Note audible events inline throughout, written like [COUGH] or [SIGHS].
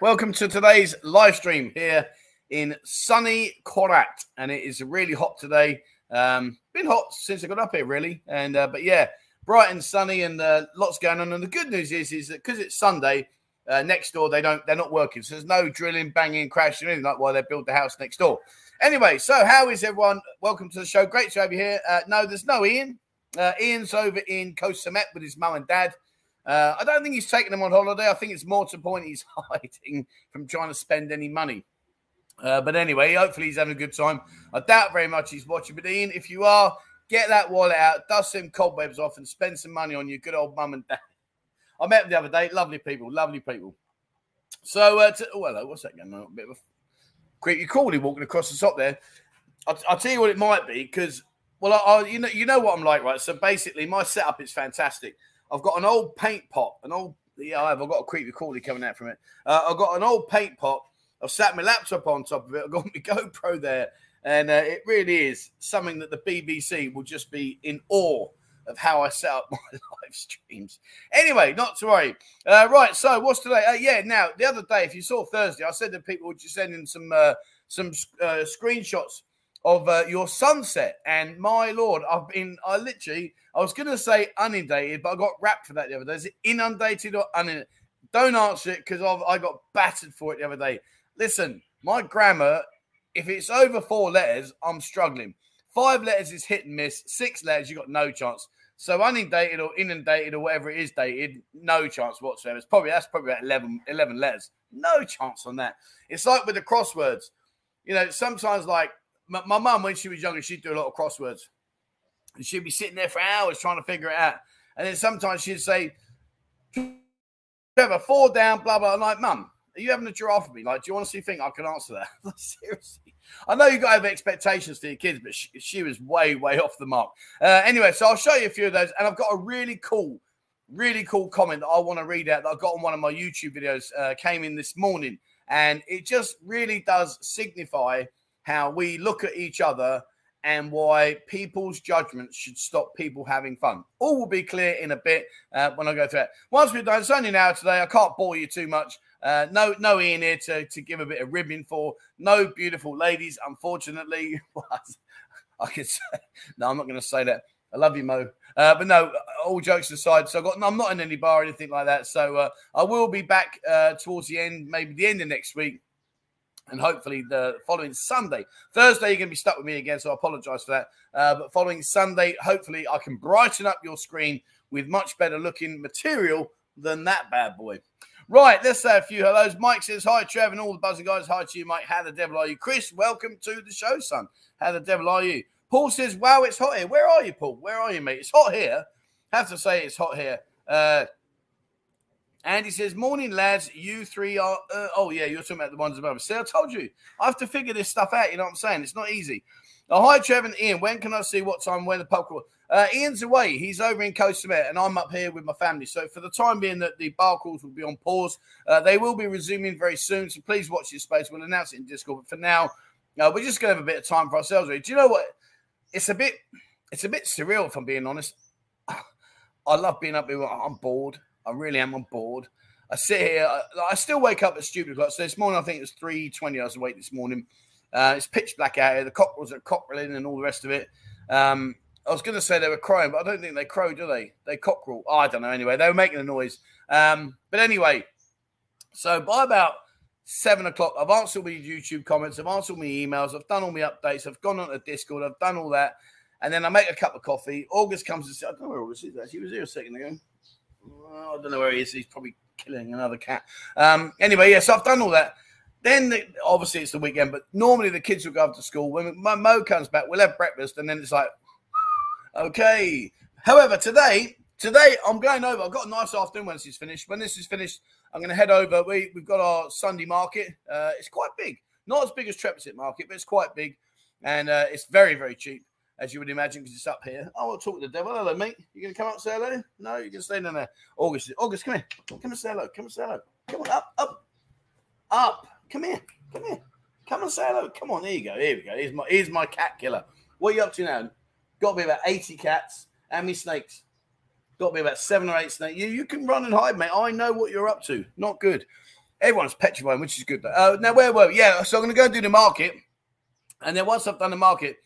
Welcome to today's live stream here in sunny Korat, and it is really hot today. Um, been hot since I got up here, really, and uh, but yeah, bright and sunny, and uh, lots going on. And the good news is, is that because it's Sunday, uh, next door they don't, they're not working, so there's no drilling, banging, crashing, anything like while they build the house next door. Anyway, so how is everyone? Welcome to the show. Great to have you here. Uh, no, there's no Ian. Uh, Ian's over in Koh Samet with his mum and dad. Uh, I don't think he's taking them on holiday. I think it's more to the point he's [LAUGHS] hiding from trying to spend any money. Uh, but anyway, hopefully he's having a good time. I doubt very much he's watching. But Ian, if you are, get that wallet out, dust some cobwebs off, and spend some money on your good old mum and dad. I met them the other day. Lovely people, lovely people. So, uh, to, oh, hello, what's that going on? A bit of a creepy crawly walking across the top there. I'll, I'll tell you what it might be because, well, I, I, you know, you know what I'm like, right? So basically, my setup is fantastic. I've got an old paint pot, an old yeah, I have. I've got a creepy crawly coming out from it. Uh, I've got an old paint pot. I've sat my laptop on top of it. I've got my [LAUGHS] GoPro there, and uh, it really is something that the BBC will just be in awe of how I set up [LAUGHS] my live streams. Anyway, not to worry. Uh, right, so what's today? Uh, yeah, now the other day, if you saw Thursday, I said to people, would you send in some uh, some uh, screenshots of uh, your sunset. And my lord, I've been, I literally, I was going to say inundated, but I got wrapped for that the other day. Is it inundated or inundated? Don't answer it because I got battered for it the other day. Listen, my grammar, if it's over four letters, I'm struggling. Five letters is hit and miss. Six letters, you got no chance. So inundated or inundated or whatever it is dated, no chance whatsoever. It's probably that's probably about 11, 11 letters. No chance on that. It's like with the crosswords. You know, sometimes like my, my mum, when she was younger, she'd do a lot of crosswords. And she'd be sitting there for hours trying to figure it out. And then sometimes she'd say, Trevor, four down, blah, blah. I'm like, Mum, are you having a giraffe with me? Like, do you honestly think I can answer that? [LAUGHS] seriously. I know you've got to have expectations for your kids, but she, she was way, way off the mark. Uh, anyway, so I'll show you a few of those. And I've got a really cool, really cool comment that I want to read out that I got on one of my YouTube videos, uh, came in this morning. And it just really does signify how we look at each other and why people's judgments should stop people having fun. All will be clear in a bit uh, when I go through it. Once we've done, it's only now today. I can't bore you too much. Uh, no, no Ian here to, to give a bit of ribbing for. No beautiful ladies, unfortunately. [LAUGHS] I could say, no, I'm not going to say that. I love you, Mo. Uh, but no, all jokes aside, so got, I'm not in any bar or anything like that. So uh, I will be back uh, towards the end, maybe the end of next week and hopefully the following Sunday. Thursday, you're going to be stuck with me again, so I apologize for that. Uh, but following Sunday, hopefully I can brighten up your screen with much better looking material than that bad boy. Right, let's say a few hellos. Mike says, Hi, Trev, and all the buzzing guys. Hi to you, Mike. How the devil are you? Chris, welcome to the show, son. How the devil are you? Paul says, Wow, it's hot here. Where are you, Paul? Where are you, mate? It's hot here. have to say it's hot here. Uh, Andy says, Morning, lads. You three are. Uh, oh, yeah, you're talking about the ones above. See, I told you. I have to figure this stuff out. You know what I'm saying? It's not easy. Oh, hi, Trevor and Ian. When can I see what time when the pub crawl? Uh, Ian's away. He's over in Koh Samet, and I'm up here with my family. So, for the time being, that the bar calls will be on pause. Uh, they will be resuming very soon. So, please watch this space. We'll announce it in Discord. But for now, uh, we're just going to have a bit of time for ourselves. Really. Do you know what? It's a bit. It's a bit surreal, if I'm being honest. [SIGHS] I love being up here. I'm bored. I really am on board. I sit here. I, I still wake up at stupid o'clock. So this morning, I think it was three twenty. I was awake this morning. Uh, it's pitch black out here. The cockerels are cockerelling and all the rest of it. Um, I was going to say they were crowing, but I don't think they crow, do they? They cockerel. Oh, I don't know. Anyway, they were making a noise. Um, but anyway, so by about seven o'clock, I've answered all my YouTube comments, I've answered all my emails, I've done all my updates, I've gone on to Discord, I've done all that, and then I make a cup of coffee. August comes and says, I don't know where August is. Actually, he was here a second ago. Well, I don't know where he is. He's probably killing another cat. Um, anyway, yeah, so I've done all that. Then the, obviously it's the weekend, but normally the kids will go to school. When my Mo comes back, we'll have breakfast, and then it's like, okay. However, today, today I'm going over. I've got a nice afternoon this is finished. When this is finished, I'm going to head over. We we've got our Sunday market. Uh, it's quite big, not as big as Trepesit Market, but it's quite big, and uh, it's very very cheap as you would imagine, because it's up here. Oh, I want to talk to the devil. Hello, mate. You going to come up and say hello? No, you can stay down there. August, August, come here. Come and say hello. Come and say hello. Come on, up, up, up. Come here. Come here. Come and say hello. Come on, there you go. Here we go. Here's my, here's my cat killer. What are you up to now? Got be about 80 cats. How many snakes? Got be about seven or eight snakes. You, you can run and hide, mate. I know what you're up to. Not good. Everyone's petrified, which is good. Uh, now, where were we? Yeah, so I'm going to go do the market. And then once I've done the market,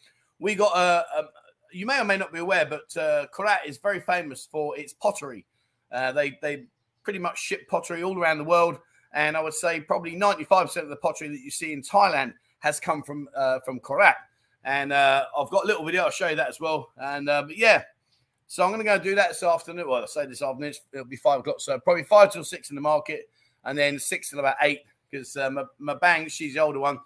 we got a, a you may or may not be aware, but uh, Korat is very famous for its pottery. Uh, they they pretty much ship pottery all around the world, and I would say probably 95% of the pottery that you see in Thailand has come from uh, from Korat. And uh, I've got a little video. I'll show you that as well. And uh, but yeah, so I'm going to go do that this afternoon. Well, I say this afternoon. It'll be five o'clock. So probably five till six in the market, and then six till about eight because uh, my, my bang, she's the older one.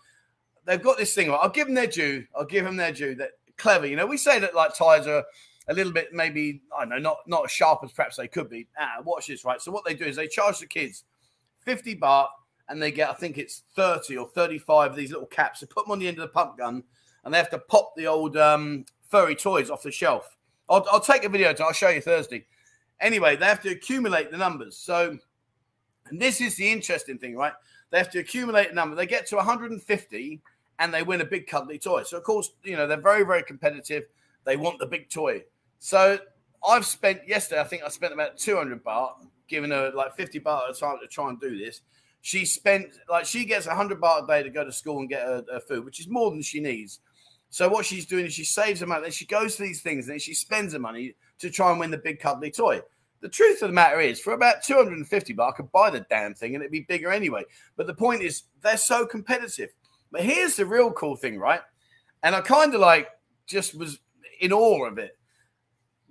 They've got this thing. Right? I'll give them their due. I'll give them their due. That clever. You know, we say that like Thais are a little bit maybe I don't know, not not as sharp as perhaps they could be. Ah, watch this, right? So what they do is they charge the kids 50 baht and they get, I think it's 30 or 35 of these little caps. They put them on the end of the pump gun and they have to pop the old um, furry toys off the shelf. I'll, I'll take a video, I'll show you Thursday. Anyway, they have to accumulate the numbers. So, and this is the interesting thing, right? They have to accumulate a number. They get to 150 and they win a big cuddly toy. So, of course, you know, they're very, very competitive. They want the big toy. So, I've spent yesterday, I think I spent about 200 baht, giving her like 50 baht at a time to try and do this. She spent, like, she gets 100 baht a day to go to school and get her, her food, which is more than she needs. So, what she's doing is she saves her money, then she goes to these things, and then she spends her money to try and win the big cuddly toy. The truth of the matter is, for about 250 baht, I could buy the damn thing and it'd be bigger anyway. But the point is, they're so competitive. But here's the real cool thing, right? And I kind of like just was in awe of it.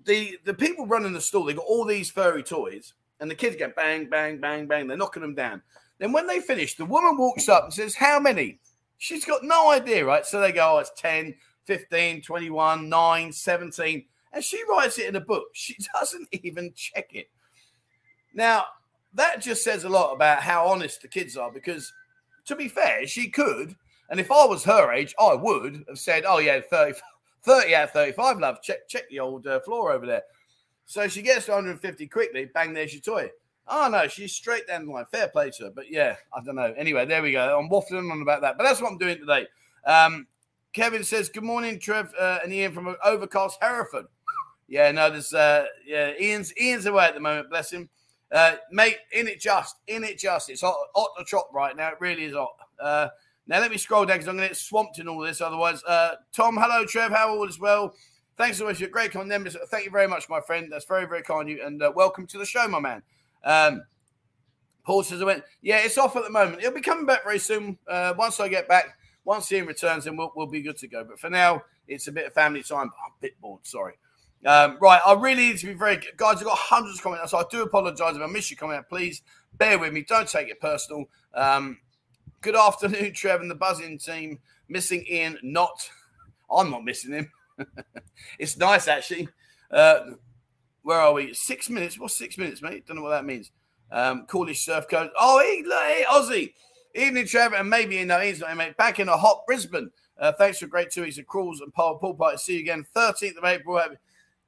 The the people running the store, they got all these furry toys, and the kids go bang, bang, bang, bang. They're knocking them down. Then when they finish, the woman walks up and says, How many? She's got no idea, right? So they go, Oh, it's 10, 15, 21, 9, 17. And she writes it in a book. She [LAUGHS] doesn't even check it. Now, that just says a lot about how honest the kids are because, to be fair, she could and if I was her age, I would have said, "Oh yeah, 30, 30 out of 35, love. Check check the old uh, floor over there." So she gets to 150 quickly. Bang, there's your toy. Oh no, she's straight down the line. Fair play to her. But yeah, I don't know. Anyway, there we go. I'm waffling on about that, but that's what I'm doing today. Um, Kevin says, "Good morning, Trev uh, and Ian from overcast Hereford." Yeah, no, there's uh, yeah, Ian's Ian's away at the moment. Bless him. Uh, mate, in it just, in it just. It's hot, hot to chop right now. It really is hot. Uh, now let me scroll down because I'm going to get swamped in all this. Otherwise, uh, Tom, hello, Trev, how all is well? Thanks so much. You're great comment. Thank you very much, my friend. That's very, very kind of you. And uh, welcome to the show, my man. Um, Paul says, I went, yeah, it's off at the moment. It'll be coming back very soon. Uh, once I get back, once Ian returns, then we'll, we'll be good to go. But for now, it's a bit of family time. I'm a bit bored, sorry. Um, right, I really need to be very good. guys. I've got hundreds of comments, so I do apologize if I miss you coming out. Please bear with me. Don't take it personal. Um, Good afternoon, Trev and the buzzing team. Missing Ian, not. I'm not missing him. [LAUGHS] it's nice, actually. Uh, where are we? Six minutes. What's six minutes, mate? Don't know what that means. Um, Cornish surf code. Oh, hey, look, hey, Aussie. Evening, Trevor, and maybe you know he's not mate. Back in a hot Brisbane. Uh, thanks for great two weeks of crawls and pool, pool party. See you again, 13th of April.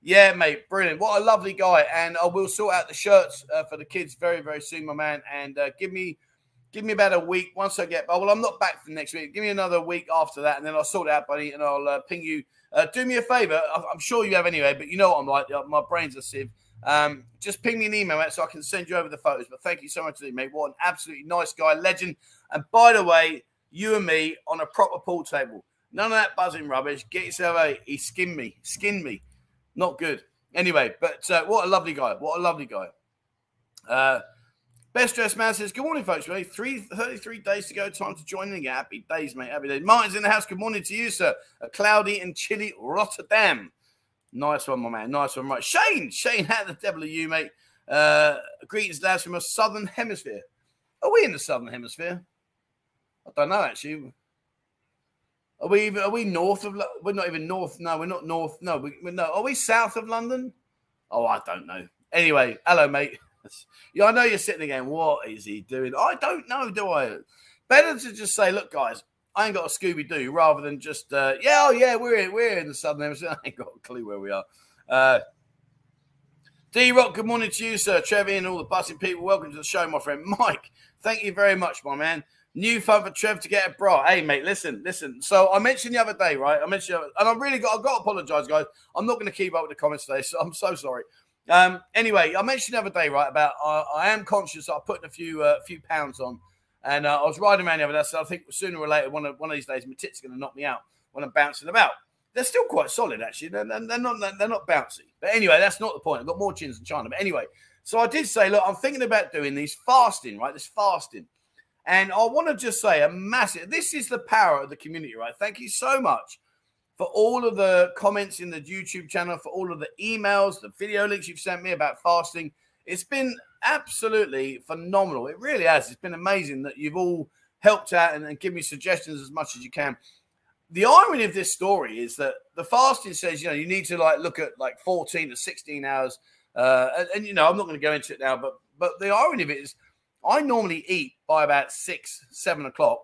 Yeah, mate, brilliant. What a lovely guy. And I will sort out the shirts uh, for the kids very, very soon, my man. And uh, give me Give me about a week once I get. Oh, well, I'm not back for next week. Give me another week after that, and then I'll sort it out, buddy, and I'll uh, ping you. Uh, do me a favor. I'm sure you have anyway, but you know what I'm like. My brain's a sieve. Um, just ping me an email, mate, so I can send you over the photos. But thank you so much, mate. What an absolutely nice guy, legend. And by the way, you and me on a proper pool table. None of that buzzing rubbish. Get yourself a. He skinned me. Skinned me. Not good. Anyway, but uh, what a lovely guy. What a lovely guy. Uh, Best dressed man says, Good morning, folks. Mate. Three, 33 days to go. Time to join in. Happy days, mate. Happy days. Martin's in the house. Good morning to you, sir. A cloudy and chilly Rotterdam. Nice one, my man. Nice one. Right. Shane. Shane, how the devil are you, mate? Uh, greetings, lads, from a southern hemisphere. Are we in the southern hemisphere? I don't know, actually. Are we even, are we north of we're not even north no we're not north no we, we're no are we south of London oh I don't know anyway hello mate yeah, I know you're sitting again. What is he doing? I don't know, do I? Better to just say, look, guys, I ain't got a Scooby Doo rather than just, uh, yeah, oh, yeah, we're in, we're in the Southern Hemisphere. [LAUGHS] I ain't got a clue where we are. Uh, D Rock, good morning to you, sir. Trevor and all the buzzing people. Welcome to the show, my friend. Mike, thank you very much, my man. New fun for Trev to get a bra. Hey, mate, listen, listen. So I mentioned the other day, right? I mentioned, and I really got, I've got to apologize, guys. I'm not going to keep up with the comments today, so I'm so sorry. Um, anyway, I mentioned the other day, right, about I, I am conscious I putting a few uh, few pounds on, and uh, I was riding around the other day. So I think sooner or later, one of one of these days, my tits are going to knock me out when I'm bouncing about. They're still quite solid, actually. They're, they're not they're not bouncy. But anyway, that's not the point. I've got more chins than China. But anyway, so I did say, look, I'm thinking about doing these fasting, right? This fasting. And I want to just say a massive, this is the power of the community, right? Thank you so much for all of the comments in the YouTube channel, for all of the emails, the video links you've sent me about fasting. It's been absolutely phenomenal. It really has. It's been amazing that you've all helped out and, and given me suggestions as much as you can. The irony of this story is that the fasting says, you know, you need to like look at like 14 to 16 hours. Uh, and, and, you know, I'm not going to go into it now, but but the irony of it is I normally eat by about six, seven o'clock.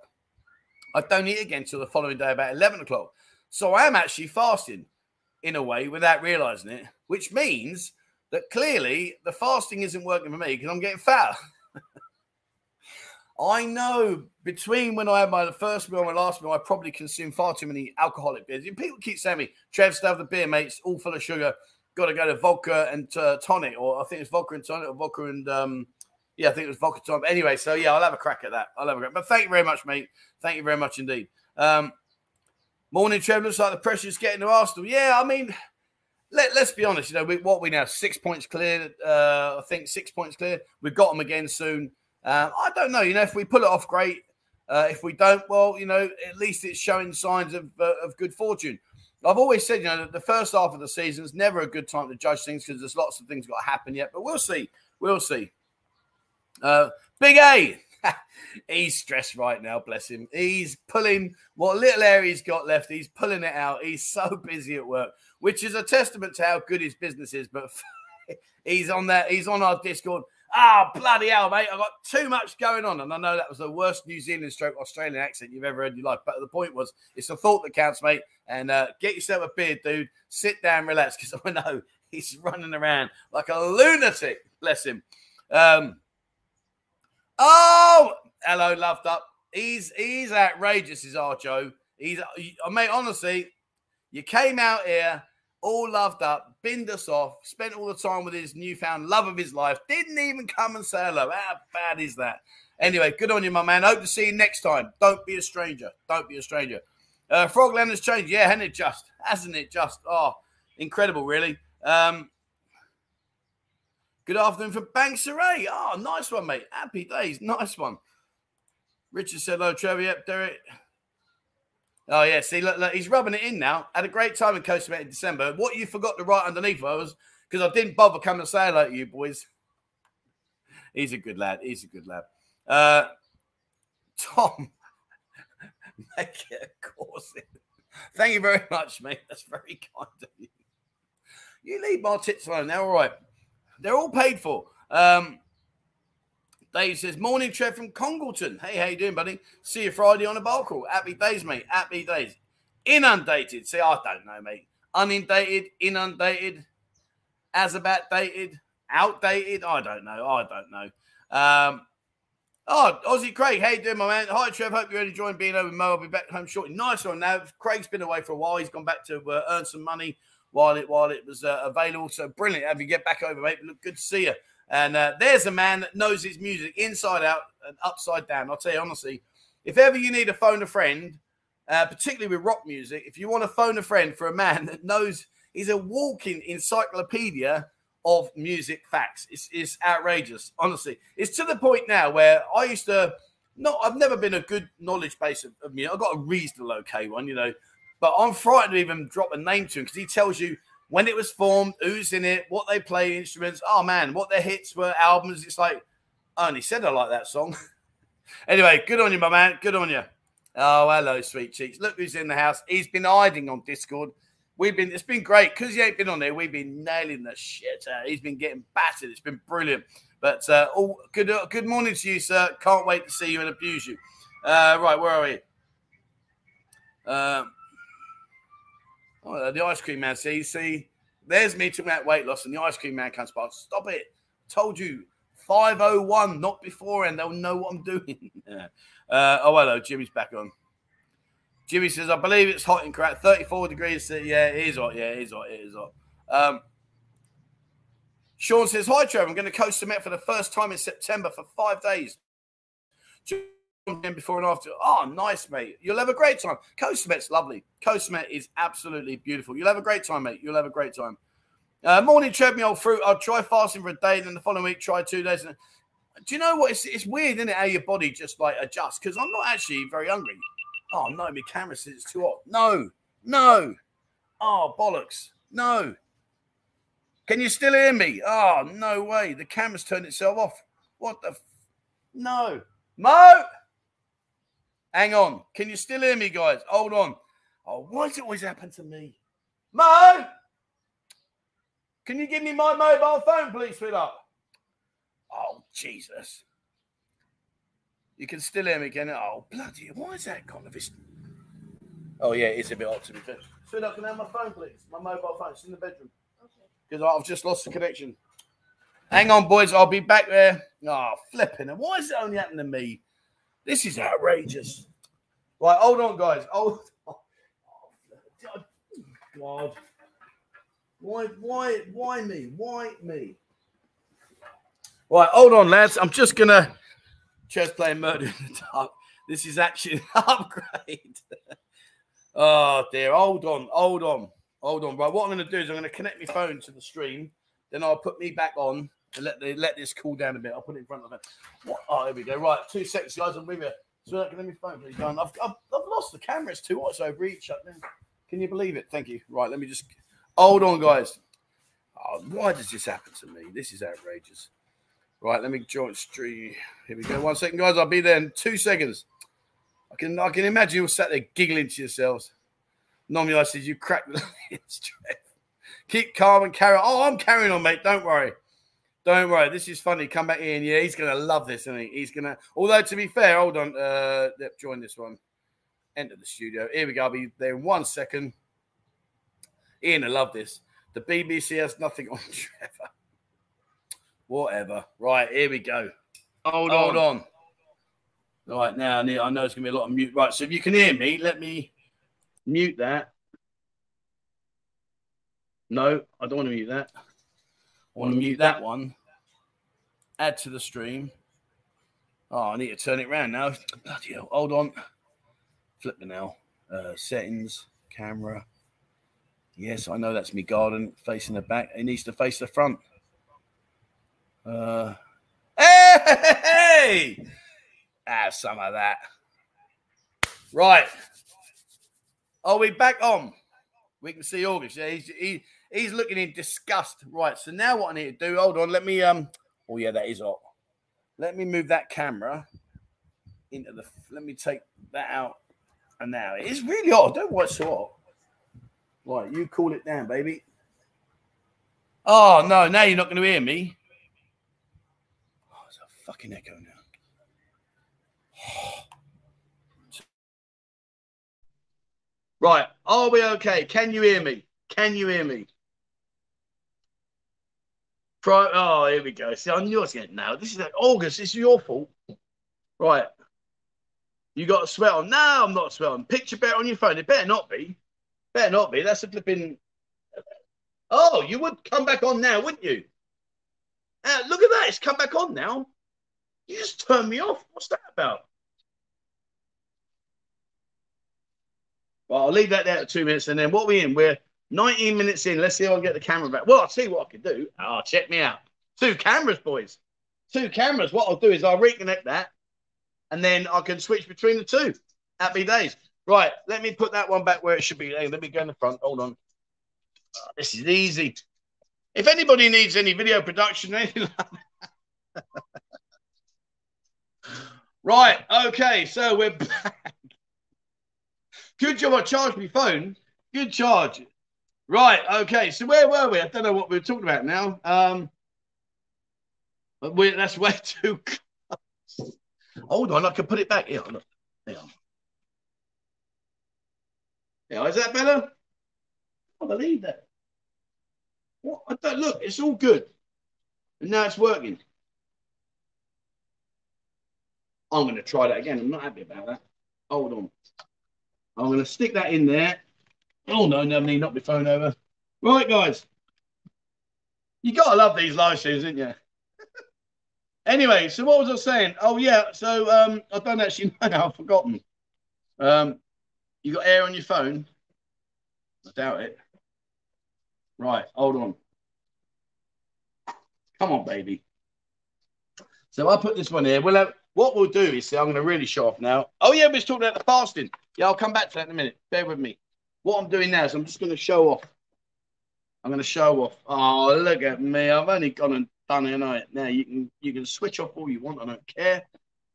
I don't eat again till the following day about 11 o'clock. So I am actually fasting in a way without realizing it, which means that clearly the fasting isn't working for me because I'm getting fat. [LAUGHS] I know between when I had my first meal and my last meal, I probably consumed far too many alcoholic beers. People keep saying to me, Trev, still have the beer, mates, all full of sugar. Got to go to vodka and uh, tonic, or I think it's vodka and tonic, or vodka and um, yeah, I think it was vodka tonic. Anyway, so yeah, I'll have a crack at that. I'll have a crack. But thank you very much, mate. Thank you very much indeed. Um, Morning, Trev. Looks like the pressure's getting to Arsenal. Yeah, I mean, let, us be honest. You know, we, what we now six points clear. Uh, I think six points clear. We've got them again soon. Uh, I don't know. You know, if we pull it off, great. Uh, if we don't, well, you know, at least it's showing signs of, uh, of good fortune. I've always said, you know, that the first half of the season is never a good time to judge things because there's lots of things got to happen yet. But we'll see. We'll see. Uh, Big A. [LAUGHS] he's stressed right now, bless him. He's pulling what little air he's got left, he's pulling it out. He's so [LAUGHS] busy at work, which is a testament to how good his business is. But [LAUGHS] he's on that, he's on our Discord. Ah, oh, bloody hell, mate. I've got too much going on. And I know that was the worst New Zealand stroke Australian accent you've ever heard in your life. But the point was, it's the thought that counts, mate. And uh, get yourself a beard, dude. Sit down, relax, because I know he's running around like a lunatic. Bless him. Um, oh, hello, loved up. He's he's outrageous, is Archo. He's I mean, honestly, you came out here all loved up, binned us off, spent all the time with his newfound love of his life, didn't even come and say hello. How bad is that? Anyway, good on you, my man. Hope to see you next time. Don't be a stranger. Don't be a stranger. Uh, Frogland has changed. Yeah, hasn't it just? Hasn't it just? Oh, incredible, really. Um, good afternoon from Bang Saray. Oh, nice one, mate. Happy days. Nice one. Richard said hello, Trevor. Yep, Derek. Oh, yeah. See, look, look, he's rubbing it in now. Had a great time in Koh Samet in December. What you forgot to write underneath was because I didn't bother coming to say hello to you, boys. He's a good lad. He's a good lad. Uh, Tom, [LAUGHS] make it a course. Thank you very much, mate. That's very kind of you. You leave my tits alone. They're all right. They're all paid for. Um, Dave says, Morning, Trev from Congleton. Hey, how you doing, buddy? See you Friday on the ball call. Happy days, mate. Happy days. Inundated. See, I don't know, mate. Unindated, inundated, as about dated, outdated. I don't know. I don't know. Um, oh, Aussie Craig, how you doing, my man? Hi, Trev. Hope you're enjoying being over Mo. I'll be back home shortly. Nice one. Now, Craig's been away for a while. He's gone back to uh, earn some money while it while it was uh, available. So brilliant. Have you get back over, mate? Look, good to see you. And uh, there's a man that knows his music inside out and upside down. I'll tell you honestly, if ever you need to phone a friend, uh, particularly with rock music, if you want to phone a friend for a man [LAUGHS] that knows he's a walking encyclopedia of music facts, it's, it's outrageous. Honestly, it's to the point now where I used to. not. I've never been a good knowledge base of, of music. I've got a reasonable okay one, you know, but I'm frightened to even drop a name to him because he tells you when it was formed, who's in it, what they play instruments. Oh man, what their hits were, albums. It's like I only said I like that song. [LAUGHS] anyway, good on you, my man. Good on you. Oh, hello, sweet cheeks. Look who's in the house. He's been hiding on Discord. We've been, it's been great because he ain't been on there. We've been nailing the shit out. He's been getting battered. It's been brilliant. But uh, good, uh, good morning to you, sir. Can't wait to see you and abuse you. Uh, right, where are we? Um, Oh, the ice cream man. See, see, there's me talking about weight loss, and the ice cream man comes by. Stop it. Told you. 501, not before, and they'll know what I'm doing. yeah. [LAUGHS] uh, oh, hello. Jimmy's back on. Jimmy says, I believe it's hot in Korat. 34 degrees. Yeah, it is hot. Yeah, it is hot. It is hot. Um, Sean says, Hi, Trevor. I'm going to Koh Met for the first time in September for five days. Before and after. Oh, nice, mate. You'll have a great time. Samet's lovely. Samet is absolutely beautiful. You'll have a great time, mate. You'll have a great time. Uh, morning treadmill fruit. I'll try fasting for a day, then the following week try two days. And... Do you know what? It's, it's weird, isn't it? How your body just like adjusts. Because I'm not actually very hungry. Oh no, my camera says it's too hot. No, no. Oh bollocks. No. Can you still hear me? Oh no way. The camera's turned itself off. What the? F- no, Mo. Hang on. Can you still hear me, guys? Hold on. Oh, why does it always happen to me? Mo. Can you give me my mobile phone, please, sweetheart? Oh, Jesus. You can still hear me again. Oh, bloody, why is that gone? This... Oh, yeah, it's a bit odd to be fair. Sweetheart, can I have my phone, please? My mobile phone. It's in the bedroom. Because okay. I've just lost the connection. Hang on, boys. I'll be back there. Oh, flipping. And why is it only happening to me? This is outrageous. Right, hold on, guys. Hold on. Oh, God. Why, why, why me? Why me? Right, hold on, lads. I'm just gonna chess play murder in the dark. This is actually an [LAUGHS] upgrade. oh dear. Hold on, hold on, hold on. Right, what I'm gonna do is I'm gonna connect my phone to the stream. Then I'll put me back on let let this cool down a bit. I'll put it in front of it. Oh, here we go. Right, two seconds, guys. I'm with you. So let me phone, please. I've, I've, I've lost the camera. It's too. It's over each. Can you believe it? Thank you. Right, let me just Hold on, guys. Oh, why does this happen to me? This is outrageous. Right, let me join stream. Here we go. One second, guys. I'll be there in two seconds. I can I can imagine you all sat there giggling to yourselves. Normally, I says you crack the [LAUGHS] Keep calm and carry on. Oh, I'm carrying on, mate. Don't worry. Don't worry. This is funny. Come back in. Yeah, he's gonna love this, isn't he? He's gonna. Although to be fair, hold on. Uh, join this one. Enter the studio. Here we go. I'll be there in one second. Ian, I love this. The BBC has nothing on [LAUGHS] Trevor. Whatever. Right, here we go. Hold, Hold on. on. Right now, I know it's going to be a lot of mute. Right, so if you can hear me, let me mute that. No, I don't want to mute that. I want to mute that one. Add to the stream. Oh, I need to turn it around now. Bloody hell. Hold on. Flip the now. Uh, settings, camera. Yes, I know that's me garden facing the back. It needs to face the front. Uh, hey, have some of that. Right. Are we back on? We can see August. Yeah, he's he, he's looking in disgust. Right. So now what I need to do? Hold on. Let me um. Oh yeah, that is hot. Let me move that camera into the. Let me take that out. And now it is really hot. Don't watch so hot. Right, you cool it down, baby. Oh no, now you're not going to hear me. Oh, it's a fucking echo now. [SIGHS] Right, are we okay? Can you hear me? Can you hear me? Pro- oh, here we go. See, I knew I was getting now. This is like August. This is your fault. Right. You got a sweat on. No, I'm not sweating. Picture better on your phone. It better not be. Better not be. That's a flipping. Oh, you would come back on now, wouldn't you? Uh, look at that. It's come back on now. You just turned me off. What's that about? Well, I'll leave that there at two minutes. And then what are we in? We're 19 minutes in. Let's see if I can get the camera back. Well, I'll see what I can do. Oh, check me out. Two cameras, boys. Two cameras. What I'll do is I'll reconnect that and then I can switch between the two. Happy days. Right, let me put that one back where it should be. Hey, let me go in the front. Hold on. Oh, this is easy. If anybody needs any video production, [LAUGHS] anything like Right, okay, so we're [LAUGHS] back. Good job I charged my phone. Good charge. Right, okay, so where were we? I don't know what we were talking about now. Um, we, that's way [LAUGHS] too close. Hold on, I can put it back here. Look. Here. Yeah, is that better? I believe that. What? I don't, look, it's all good. And now it's working. I'm going to try that again. I'm not happy about that. Hold on. I'm going to stick that in there. Oh, no, no, need not my phone over. Right, guys. You gotta love these live streams, didn't you? [LAUGHS] anyway, so what was I saying? Oh yeah, so um, I don't actually [LAUGHS] know now. I've forgotten. Um, you got air on your phone? I doubt it. Right, hold on. Come on, baby. So I put this one here. Well, what we'll do is, see, I'm going to really show off now. Oh yeah, we're talking about the fasting. Yeah, I'll come back to that in a minute. Bear with me. What I'm doing now is I'm just going to show off. I'm going to show off. Oh, look at me. I've only gone and done it. Right? Now you can you can switch off all you want. I don't care.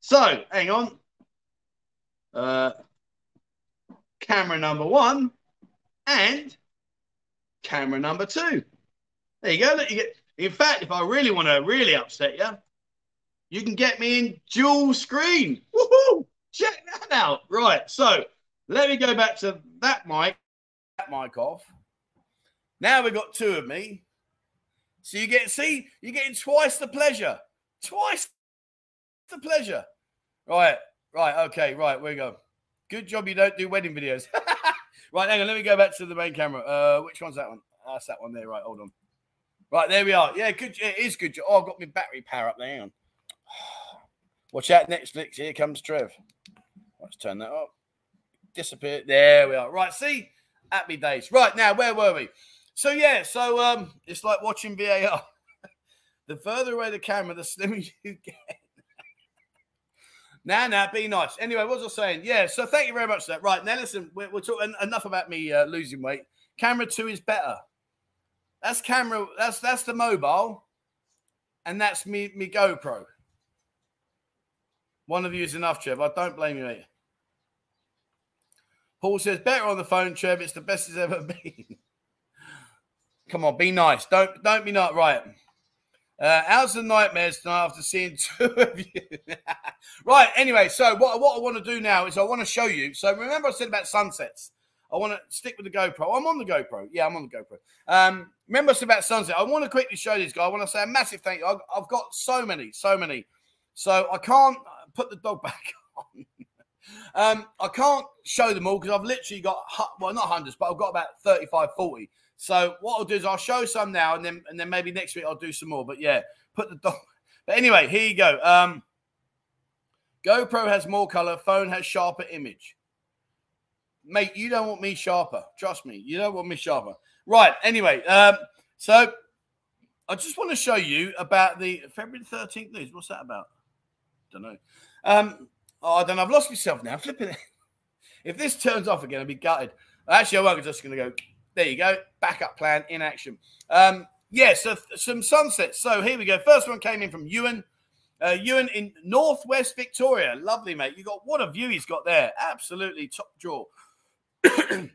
So hang on. Uh, camera number one and camera number two. There you go. Look, you get. In fact, if I really want to really upset you, you can get me in dual screen. Woohoo! Check that out. Right. So let me go back to that mic. That mic off. Now we've got two of me. So you get see, you're getting twice the pleasure. Twice the pleasure. Right, right, okay, right, we go. Good job you don't do wedding videos. [LAUGHS] right, hang on, let me go back to the main camera. Uh which one's that one? That's that one there, right. Hold on. Right, there we are. Yeah, good. It is good. Oh, I've got my battery power up there. [SIGHS] Watch out, Netflix. Here comes Trev. Let's turn that up. Disappear. There we are. Right, see? Happy days. Right, now, where were we? So, yeah, so um, it's like watching VAR. [LAUGHS] the further away the camera, the slimmer [LAUGHS] you get. Now, now, be nice. Anyway, what was I saying? Yeah, so thank you very much for that. Right, now listen, we're, we're talking enough about me uh, losing weight. Camera two is better. That's camera, that's that's the mobile, and that's me, me GoPro. One of you is enough, Trev. I don't blame you, mate. Paul says, better on the phone, Trev. It's the best it's ever [LAUGHS] been. Come on, be nice. Don't don't be not right. Uh, how's the nightmares tonight after seeing [LAUGHS] two of you? [LAUGHS] right. Anyway, so what, what I want to do now is I want to show you. So remember I said about sunsets. I want to stick with the GoPro. I'm on the GoPro. Yeah, I'm on the GoPro. Um, remember I said about sunset. I want to quickly show this guy. I want to say a massive thank you. I've, I've got so many, so many. So I can't put the dog back on. Um, I can't show them all because I've literally got, well, not hundreds, but I've got about 35, 40. So what I'll do is I'll show some now, and then and then maybe next week I'll do some more. But yeah, put the dog. [LAUGHS] But anyway, here you go. Um, GoPro has more color. Phone has sharper image. Mate, you don't want me sharper. Trust me, you don't want me sharper. Right. Anyway, um, so I just want to show you about the February thirteenth news. What's that about? Don't know. Um, oh, then. I've lost myself now. [LAUGHS] Flipping it. If this turns off again, I'll be gutted. Actually, I won't. I'm just going to go there you go. Backup plan in action. Um, yeah, so some sunsets. So here we go. First one came in from Ewan. Uh, Ewan in Northwest Victoria. Lovely, mate. You got what a view he's got there. Absolutely top draw. [COUGHS]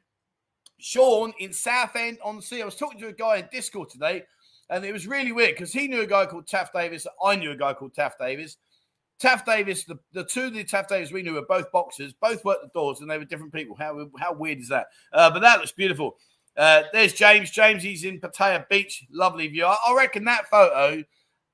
Sean in Southend on Sea. I was talking to a guy in Discord today, and it was really weird because he knew a guy called Taff Davis. I knew a guy called Taff Davis. Taff Davis, the, the two the Taff Davis we knew were both boxers, both worked the doors, and they were different people. How, how weird is that? Uh, but that looks beautiful. Uh, there's James. James, he's in Pattaya Beach. Lovely view. I, I, reckon that photo,